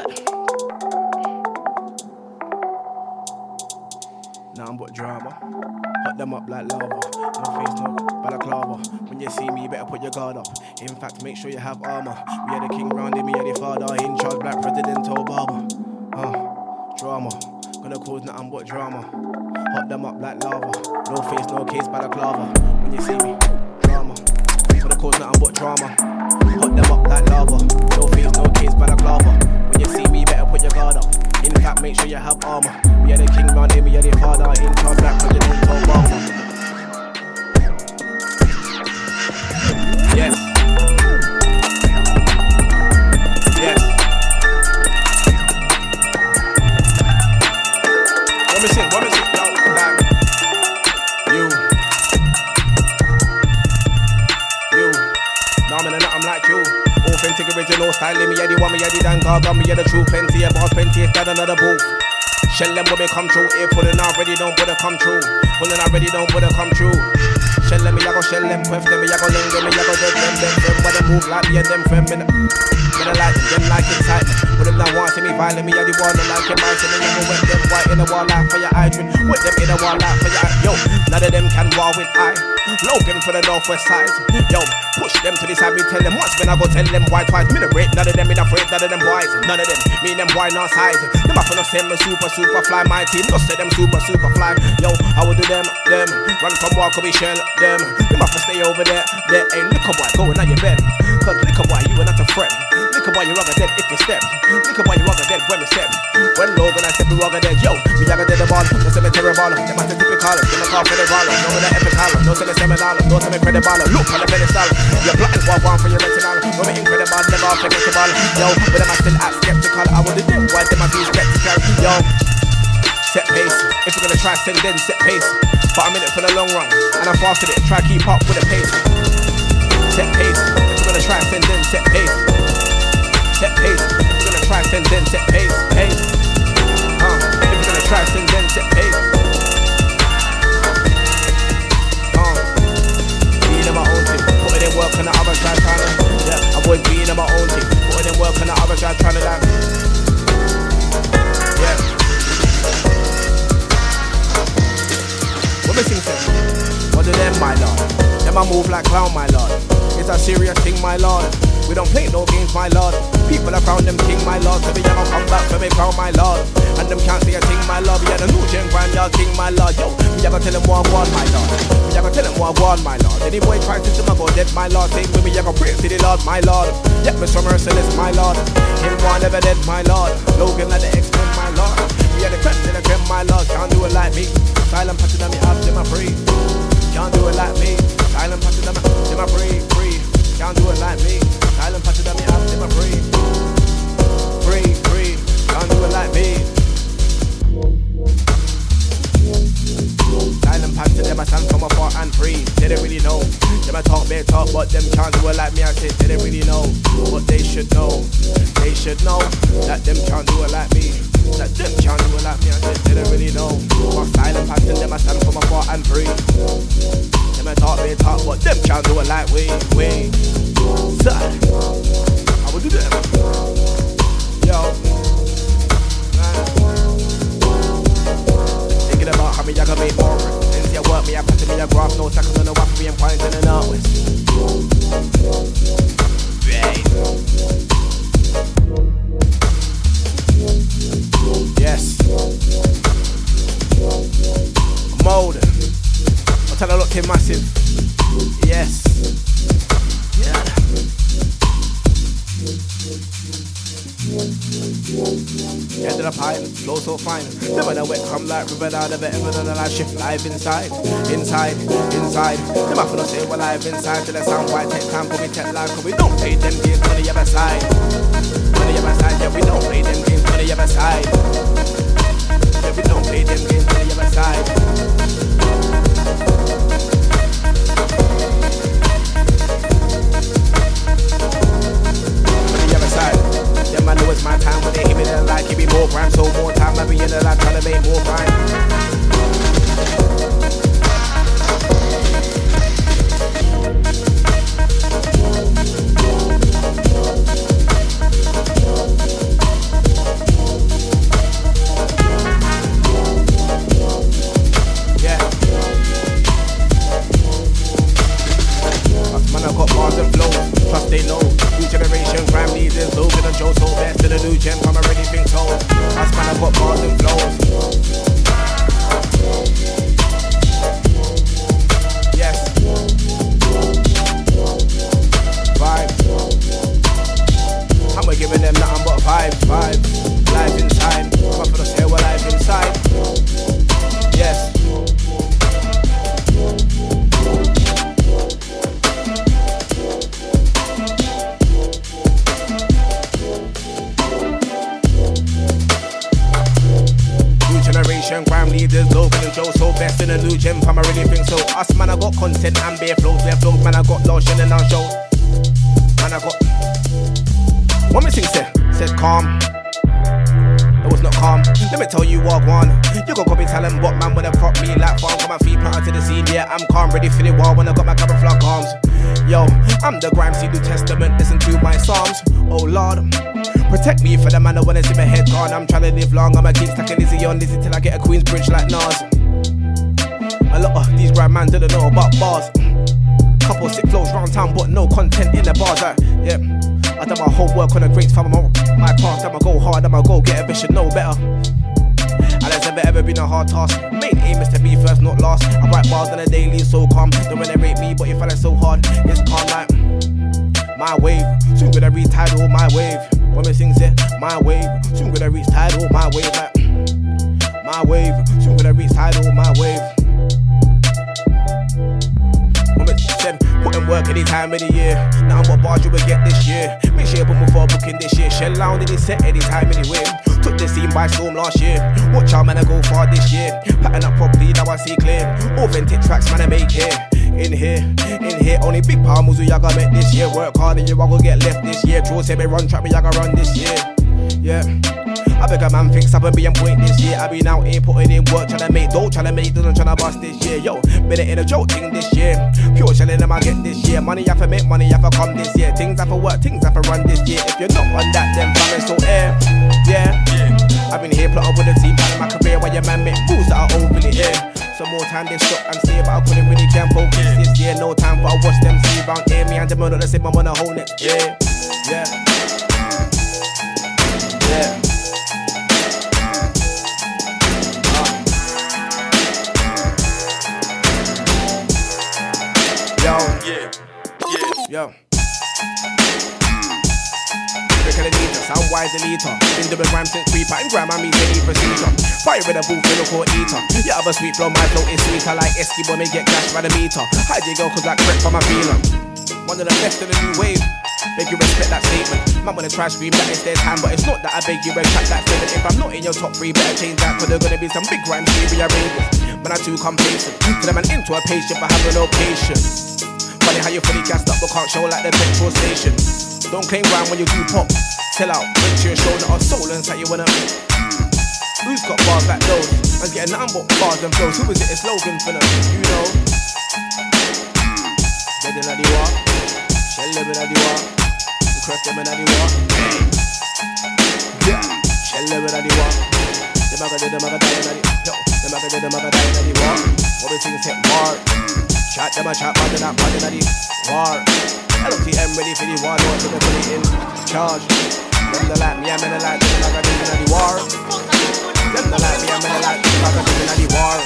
Nothing but drama. Hot them up like lava. No face, no balaclava. When you see me, you better put your guard up. In fact, make sure you have armor. We are the king round him, we are the father. In charge, black president, Obama. Uh, drama. Gonna cause nothing but drama. Hot them up like lava. No face, no case, balaclava. When you see me, drama. Gonna cause nothing but drama. Hot them up like lava. No face, no case, balaclava. When you see me, better put your guard up. In fact, make sure you have armor. We are the king round here, we are the father. In charge, black president, Obama. Yes. Original style, me, yeah, the one, me, yeah, the dan, gaga, me, yeah, the another booth. Shell them when they come true, if pulling out ready, don't put come true. Pulling out ready, don't put come true. Shell them, me, I shell them, quiff them, me, I go them, me, I dead them, them, them, but they move like me, and them, friend, me, me, I like them, them like excitement. Put them down once, see me violent, me, I the one, like your mind, see me, I'm wet them white in the wall, life for your drink, wet them in the wall, life for your yo, none of them can war with I. Logan for the northwest side, yo, push them to the side, me tell them once, when I go. Tell them why twice, me the rate, none of them in afraid, none of them boys, none of them, me them boy not size. Them off no send me super, super fly, my team, no say them super, super fly, yo, I will do them, them, run from walk, we shell them, them off stay over there, there ain't liquor boy going on your bed, cause liquor boy, you are not a friend, liquor boy, you rugger dead if you step, liquor boy, you rugger dead when you step, when Logan I step, you rugger dead, yo, me rugger dead the ball, no cemetery baller, them a typical, them a call for the baller, no with the epic collar, no a seven dollar, no send me credit baller, look on the pedestal, you're plotting what one for your rental, no me incredible, never against the ball, yo, but them I still act skeptical, I would do why them I be skeptical, yo, set pace, if you're gonna try send then set pace, but I'm in it for the long run, and I'm fast with it, try keep up with the pace, set pace, if you're gonna try send then set pace, set pace, you're gonna try send then set pace, pace, uh, you're gonna try send then set pace, uh, being in my own thing, putting in work on the other side trying to, yeah, was being in my own thing, putting in work on the other side trying to like, yeah. What me sing say? What do them, my lord? Them I move like clown, my lord. It's a serious thing, my lord. We don't play no games, my lord. People around them king, my lord. So we never come back for me crown, my lord. And them can't say a thing, my lord. Yeah, the new gen grand, y'all king, my lord. Yo, we never tell them what want, my lord. We never tell them what want, my lord. Any boy try to them, I go dead, my lord. Same me, I go pray to the Lord, my lord. Yeah, Mr. Merciless, my lord. Him one never dead, my lord. Logan like the X-Men, my lord. We are the creme to the creme, my lord. Can't do it like me. Silent patches on me, to my free. Can't do it like me. Silent patches on me, to my free. Can't do it like me. Silent patches on me, to my free. Free, free. Can't do it like me. Silent patch to them, I stand from afar and free. They don't really know. Them I talk big talk, but them can't do it like me. I say they don't really know, but they should know. They should know that them can't do it like me. That them can't do it like me. I say they don't really know. But silent patch to them, I stand from afar and free. Them I talk big talk, but them can't do it like we. We. Side. I will do them. Yo. Thinking about how me I can make more Since you work me, I pass me a graph No seconds on the waffle, me and in the northwest Right Yes Mode I'll tell her look Tim Massive Yes Yeah Ended up high, flow so fine. Never know wet come like river down, never ever done life shift live inside, inside, inside. Them have to say well live inside till the sound white take time for me tech live, cause we don't play them games on the other side. On the other side, yeah, we don't play them games on the other side. Yeah, we don't play them games on the other side. Time when they hit me, then like, give me more crime, so more time, I be in the line trying to make more crime. Lizzie till I get a Queensbridge like Nas. A lot of these grand man didn't know about bars. Couple sick flows round town, but no content in the bars. Like, yeah, I done my homework on the. I'm on my past, I'ma go hard, I'ma go get a bitch, should know better. And it's never ever been a hard task. Main aim is to be first, not last. I write bars on a daily, so calm. Don't when they rate me, but you it so hard, it's calm like my wave. Soon gonna reach tidal, my wave. When we sing it, my wave. Soon gonna reach tidal, my wave. Time of the year. Now what bars you will get this year. Make sure you put me for booking this year. Shell down in this set anytime anyway. Took the scene by storm last year. Watch out, man, I go far this year. Pattern up properly, now I see clear. Authentic tracks, man, I make here. In here, in here, only big palms who y'all make this year. Work hard and you all gonna get left this year. True, say me run track, me y'all run this year. Yeah. I beg a man fix up and be on point this year. I been out here putting in work, trying to make dough, trying to make doesn't trying to bust this year. Yo, been it in a joke thing this year. Pure shelling them I get this year. Money have to make money have to come this year. Things have to work, things have to run this year. If you're not on that, then it's so air. Yeah. I've been here plotting with the team, planning my career while your man make moves that are overly here. Some more time they stop and stay, but I couldn't really can focus this year. No time for I watch them see round here, me and them on the same, I'm on a whole next. Yeah, yeah, yeah. Yo. And Anita, sound wise eliter. Been doing rhymes since creeper and grandma me's any procedure. Fire in a booth, in core eater. You have a sweet flow, my flow is sweeter like when me get gashed by the meter. How'd you go? Cause I correct for my feeling. One of the best of the new wave. Beg you respect that statement. Man wanna try scream that it's their time, but it's not that I beg you retract that statement. If I'm not in your top three, better change that, cause there's gonna be some big rhymes be rearranged. Man, I'm too complacent. Them, I'm into a patient, but having no patience. Funny how you fully gassed up, but can't show like the petrol station. Don't claim ground when you do pop. Tell out, bring to your shoulder or soul and say you wanna. Who's got bars like those? Man's getting nothing but bars and flows. Who is it? A slogan for them, you know. Dead in the war, shell living in the them in the war. Yeah, shell living in the war. Did the die in yo. The did the die in war. Chat them a chat, but they're not part of the war. LOTM ready for the war, no to the fully in charge. Them the like me, I'm in the like, them like I did in the war. Them the like me, I'm in the like, them like I did in the war.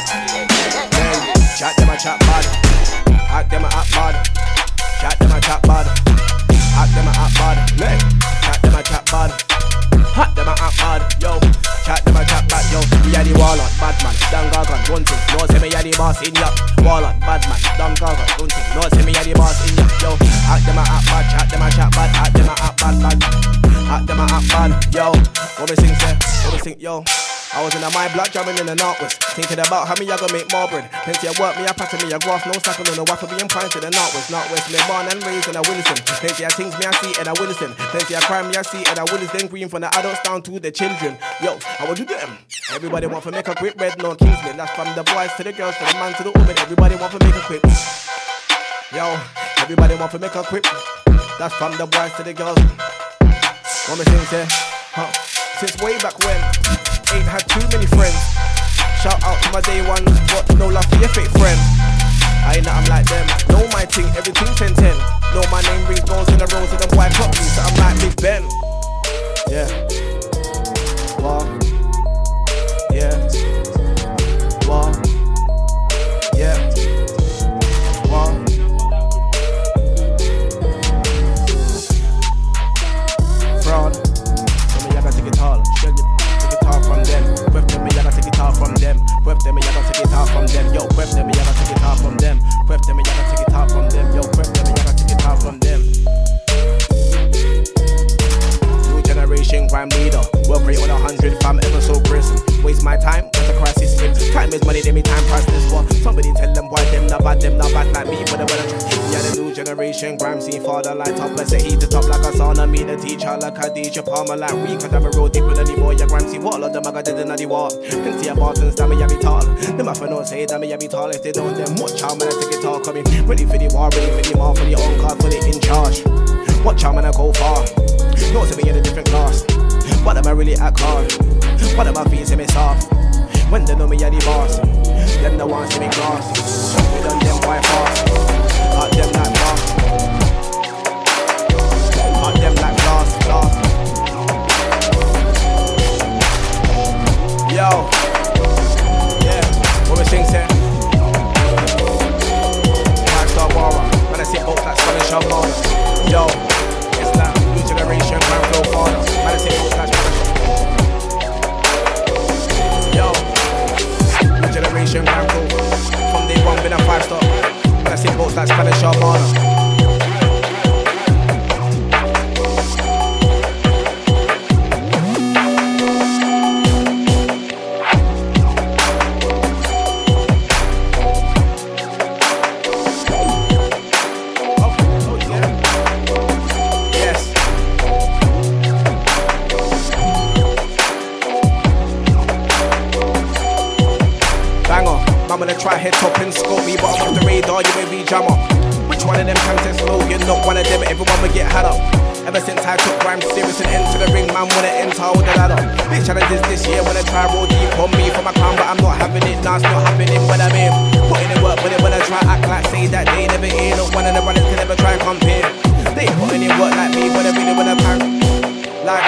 Then chat them a chat bad, act them a act bad. Chat them a chat bad, act them a act bad. Chat them a chat bad. Hot them a act bad, yo. Chat them a chat bad, yo. We are the warlord, bad man, gargan, one thing. No say me are the boss in ya. Warlord, bad man, gargan, one thing. No say me are the boss in ya, yo. Act them a act bad, chat them a chat bad, act them a act bad, bad. Act them a act bad, yo. What we sing say? What we sing, yo? I was in a my block jamming in the northwest Thinking about how me I gonna make more bread. Plenty of work me I pattern me a graph No cycle on the waffle being point to the northwest Northwest me born and raised in a Willesden Plenty of things me I see in a Willesden Plenty of crime me I see in a Willesden Green from the adults down to the children. Yo, I will do them Everybody want to make a quick bread No Kingsman That's from the boys to the girls From the man to the woman Everybody want to make a quick. Yo, everybody want to make a quick. That's from the boys to the girls. What me sing say? Huh. Since way back when Ain't had too many friends. Shout out to my day ones, but no love for your fake friends. I ain't nothing like them. Know my thing, everything 10 10. Know my name rings bells in the rows of them white clock me, so I'm like Big Ben. Yeah. From them. Yo, whip them, me, I take it off from them. Whip them, me, I take it off from them. Yo, whip them, me, I take it off from them. New generation crime leader. Work rate on a hundred, fam, ever so crisp. Waste my time, that's a crisis hit. Time is money, they me time price this one. Somebody tell them why them not bad, them not bad like me, but they wanna Yeah, the new generation, crime scene father like top, let's say heat the top like a sauna. Me the teacher like Khadija Palmer, like we could have a road deep with anymore. Yeah, crime scene wall, of them I got dead in the wall. Plenty of Bartons, that me, I be tall. Them no say that me, I be tall. If they don't, then watch how man I take it all coming. Ready for the war, ready for the war, for the own card, for the in charge. Watch how man I go far. To me in a different class. But am I really act hard? What am I see me soft? When they know me are the boss, them the ones see me cross. We done them quite fast. Hot them like glass. Hot them like glass, glass. Yo, yeah, what we sing say? Five star warrior, when I sit out like Spanish. Yo, it's that new generation, man flow father. When I sit man flow. From day one, been a five star. Sit out like Spanish shop try head top and scope me, but I'm off the radar, you may be jammer. Which one of them can test low? You're not one of them, everyone will get had up. Ever since I took rhyme serious and enter the ring, man wanna enter with the ladder. Big challenges this year, wanna try roll deep on me for my crown, but I'm not having it, nah, it's not happening when I'm in. Putting in work, but they wanna try act like say that they never hear. Not one of the runners can the never try and compare. They ain't put any work like me, but they really wanna tank. Like,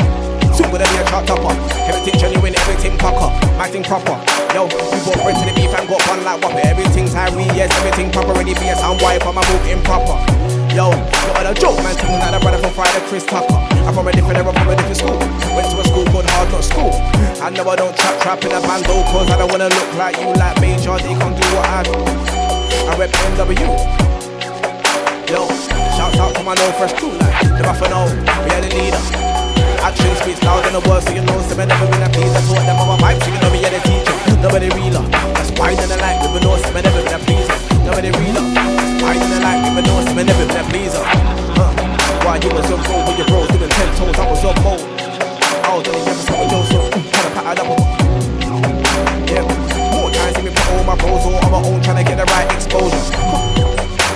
gonna be a chart topper. Everything genuine, everything pucker. My thing proper. Yo, we bought bread to the beef and got one like whopper. Everything's Harry, yes, everything proper. Ready be a sound wife, but my move improper. Yo, you on a joke, man, thinking like the brother from Friday, Chris Tucker. I'm from a different era, from a different school. Went to a school called Hard Not School. I know I don't trap trap in a bando, cause I don't wanna look like you, like Major. They can't do what I do. I rep NW. Yo, shout out to my no fresh crew, like the Buffalo, we are the leader. Action speaks louder than the words, so you know, so never been a please. I taught them all my vibes, so you know me, yeah, the teacher. Nobody realer. That's why then I like, we know, so never been a pleaser. Nobody realer. That's why then I like, we know, so never been a pleaser. Huh. Why you was on roll with your bros, doing ten toes, I was on mode. I was on the episode with Joseph, trying to pat it up. Yeah, more times see me put all my bros on my own, trying to get the right exposure.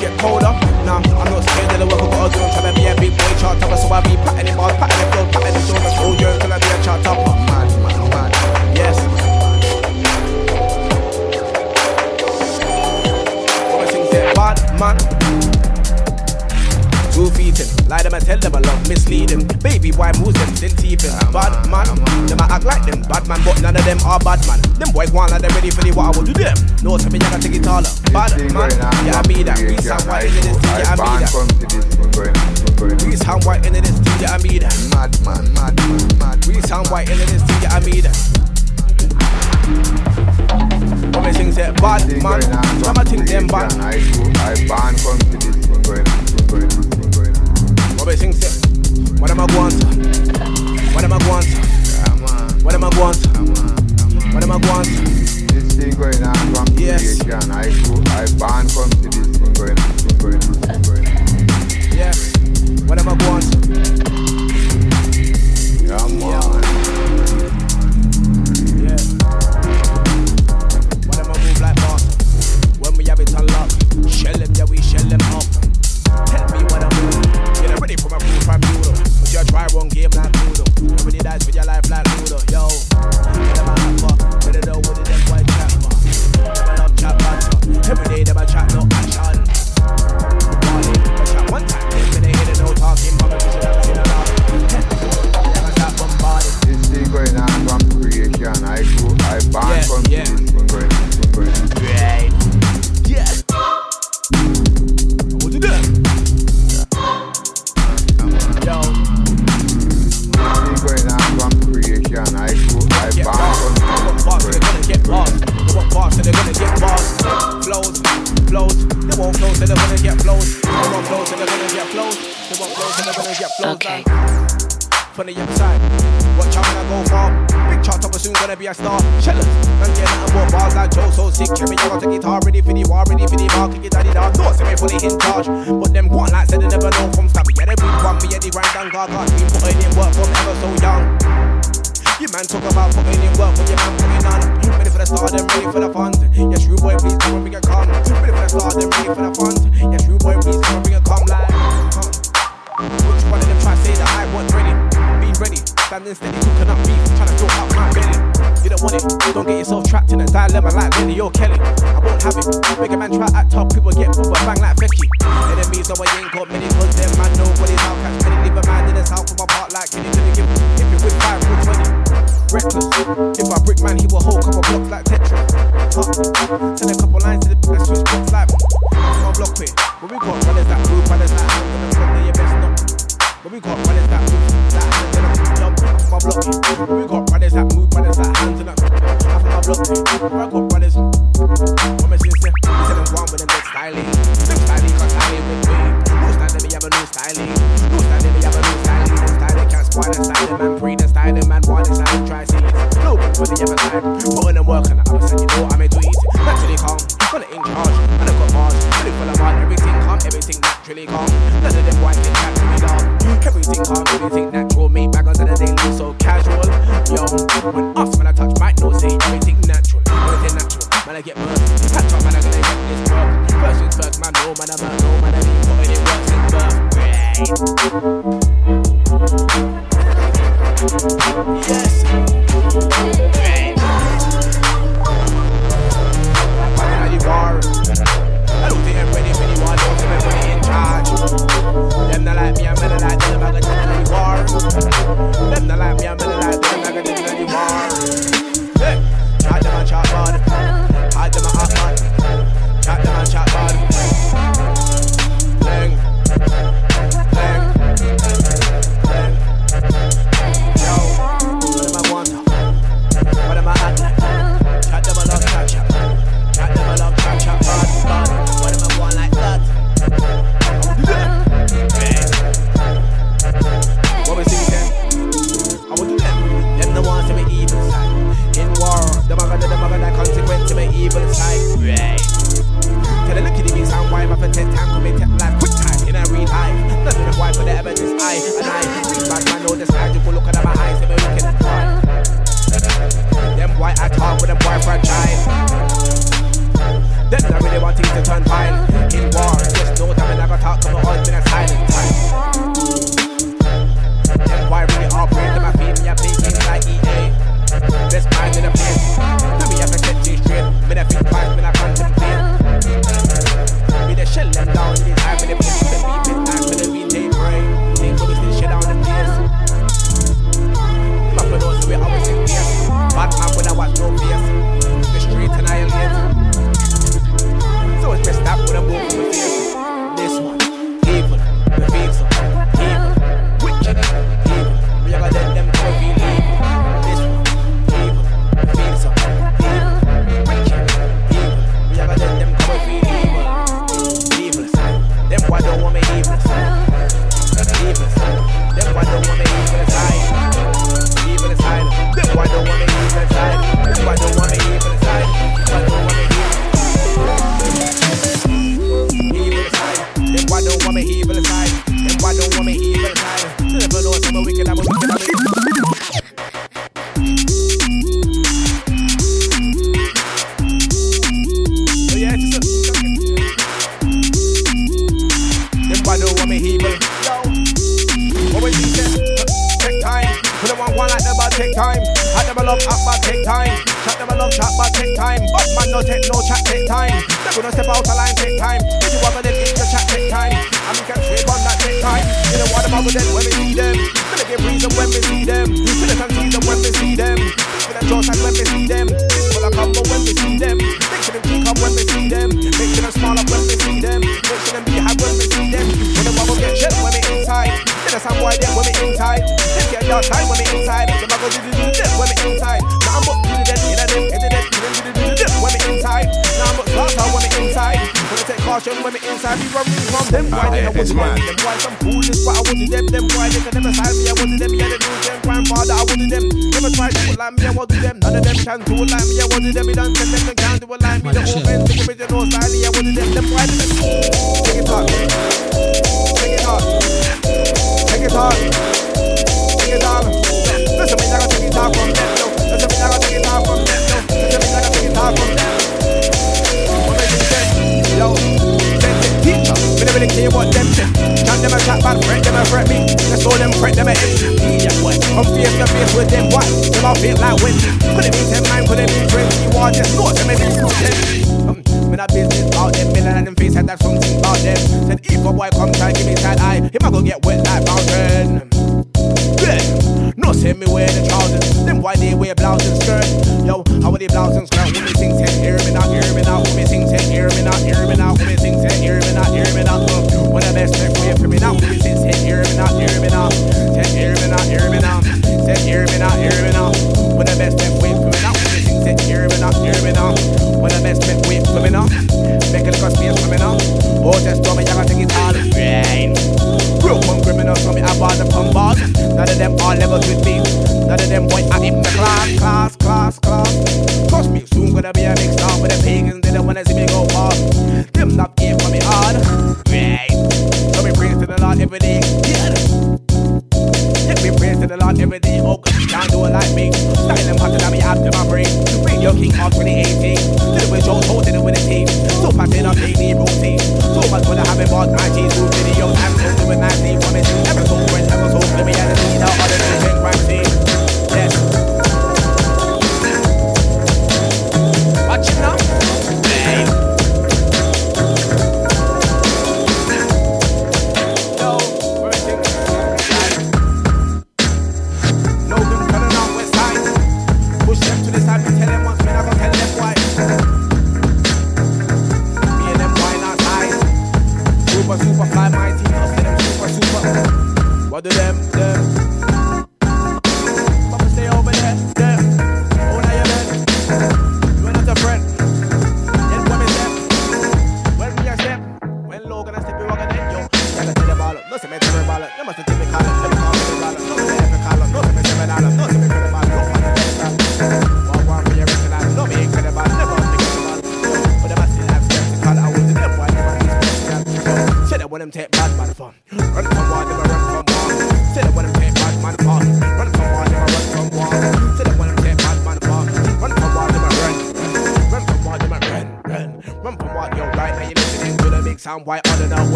Get colder, nah, I'm not scared of the work I gotta do. I'm trying to be a big boy chart topper, so I be patting it, bars, patting it, flow, patting it, show, and told you until I be a chart topper. Mad, mad, mad. Yes. I sing say, bad man. In, lie them and tell them I love misleading. Baby boy moves them, still teething. Bad man, them I act like them bad man, but none of them are bad man. Them boys want like they ready for the what I will do them. No, so me I take it all up. Bad man, yeah I mean that. Reese and white into this thing, yeah I mean that. Reese and white into this thing, yeah I mean that. Mad man, mad. Reese and white into this thing, yeah I mean that. What me sing say bad man, I'ma think them bad. I ban come to this thing going going What sing say? What am I going to? What am I going to? What am I going to? What am I going to? This thing going on from Yes. creation. I go, I ban come to this thing going on, thing going on, thing going on. Yeah. What am I going to? Come on. Yeah.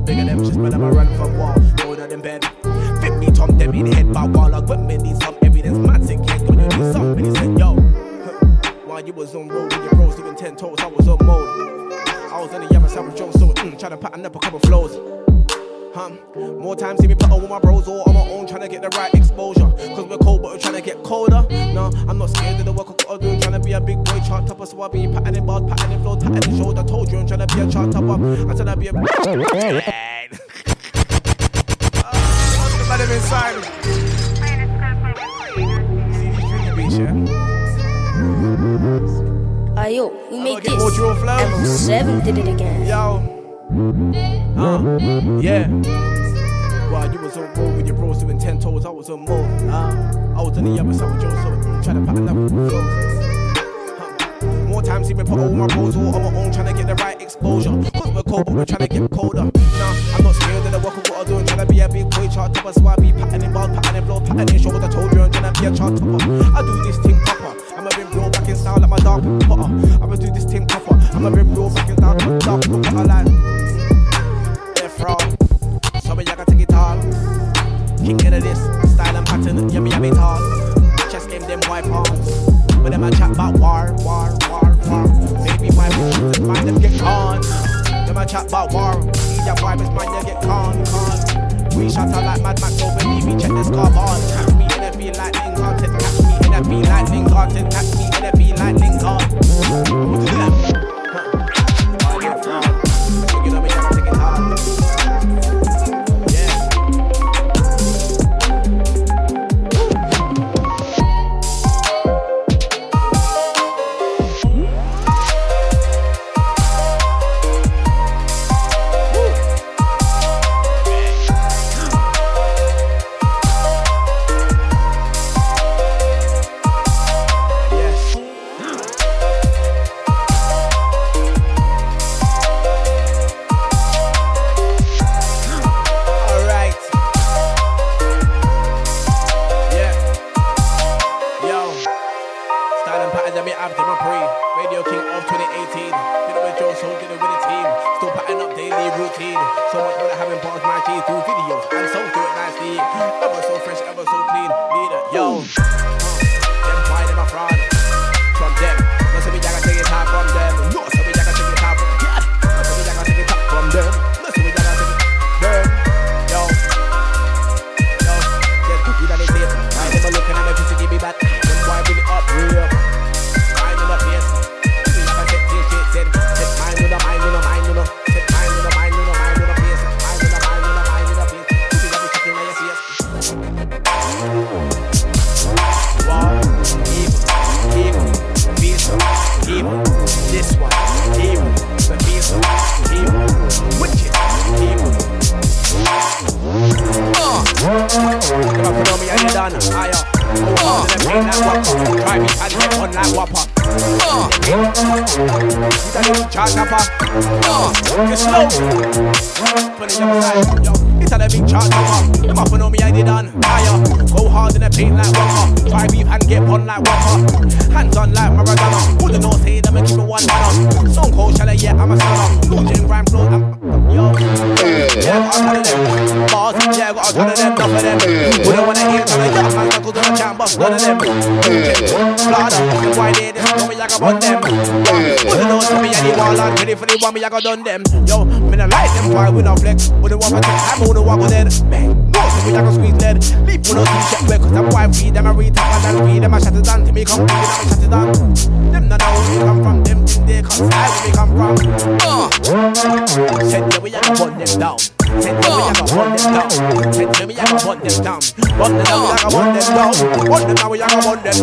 Bigger than just but I'm a run from war.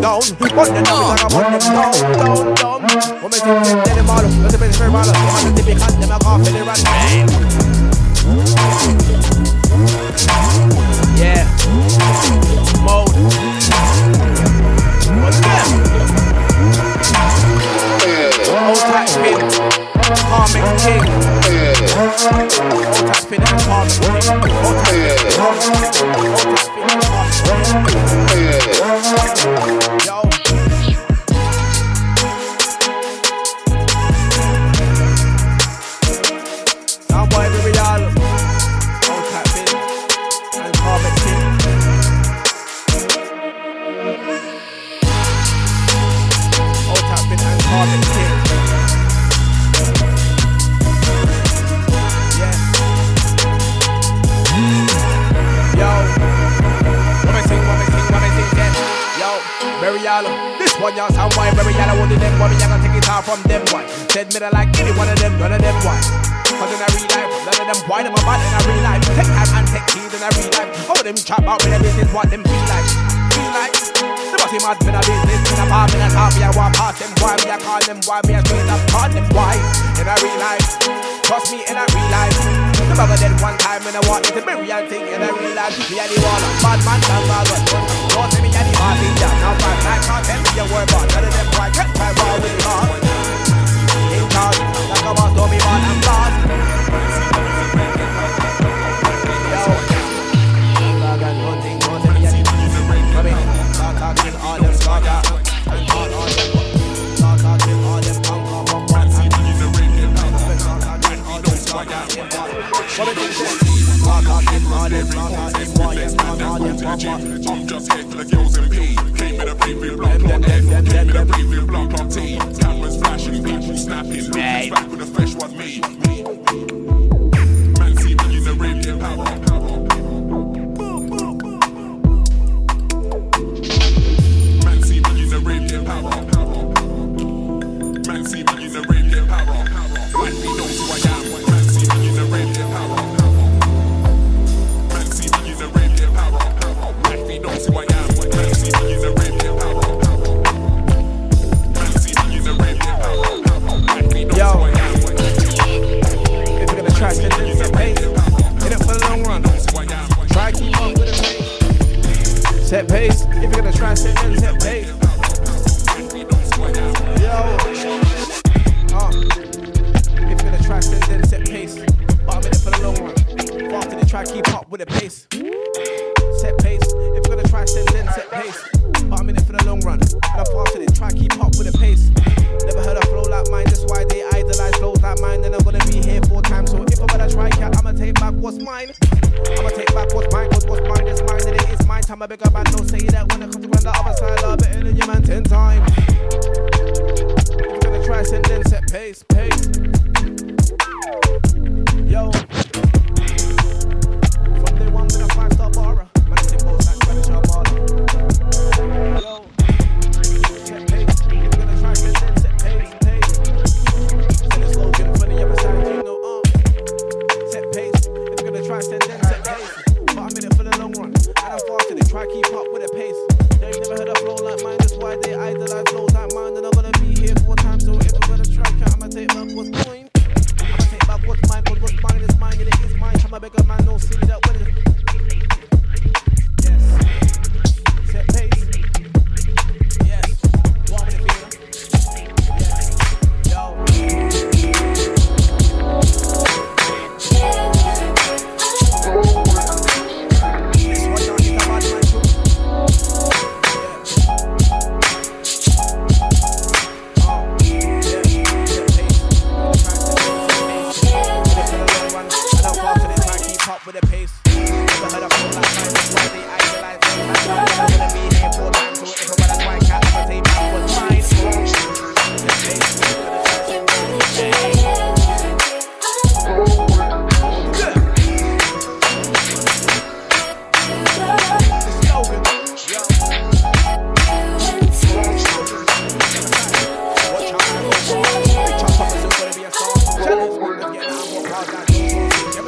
Down. Burn them down, we are gonna them down, down,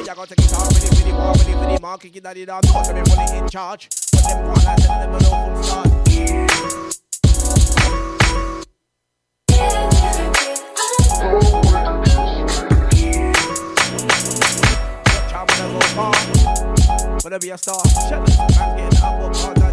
I got a guitar ready for the war, ready for the market, get that it everybody in charge. But them one I tell them know from start. Gonna be a star. Shut up, getting up, up, up,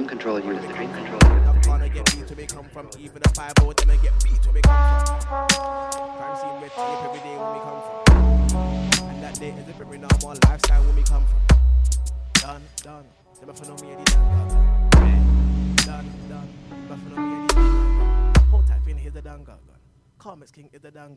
dream control you? The dream control I'm gonna get beat to me come from even a five oh them get beat to me come from. Crime scene red tape every day when we come from. And that day is a very normal lifestyle when we come from. Done, done. Never for no me any done, done. Done. Never for no me any done. Hold tight, fin here's the done. Comics King is gun. Done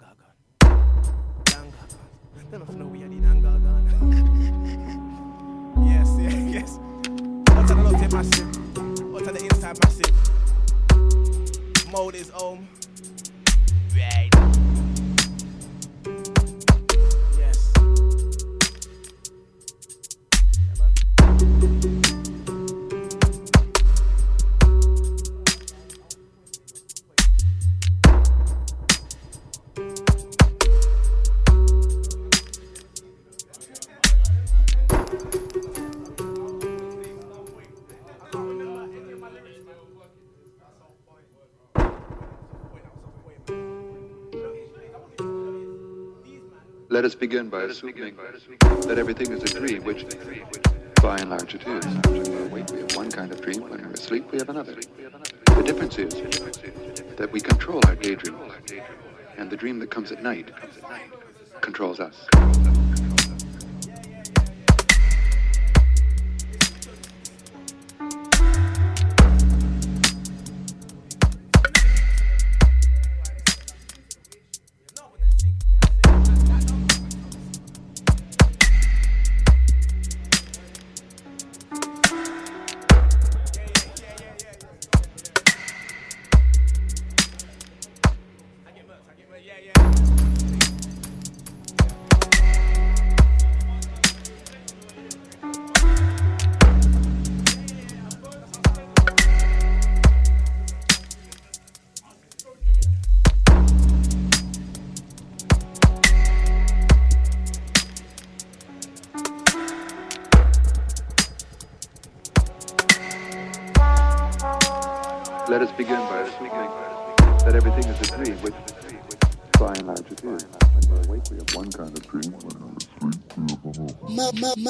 Let us begin by assuming that everything is a dream, which by and large it is. We're awake, we have one kind of dream. When we're asleep, we have another. The difference is that we control our daydream, and the dream that comes at night controls us.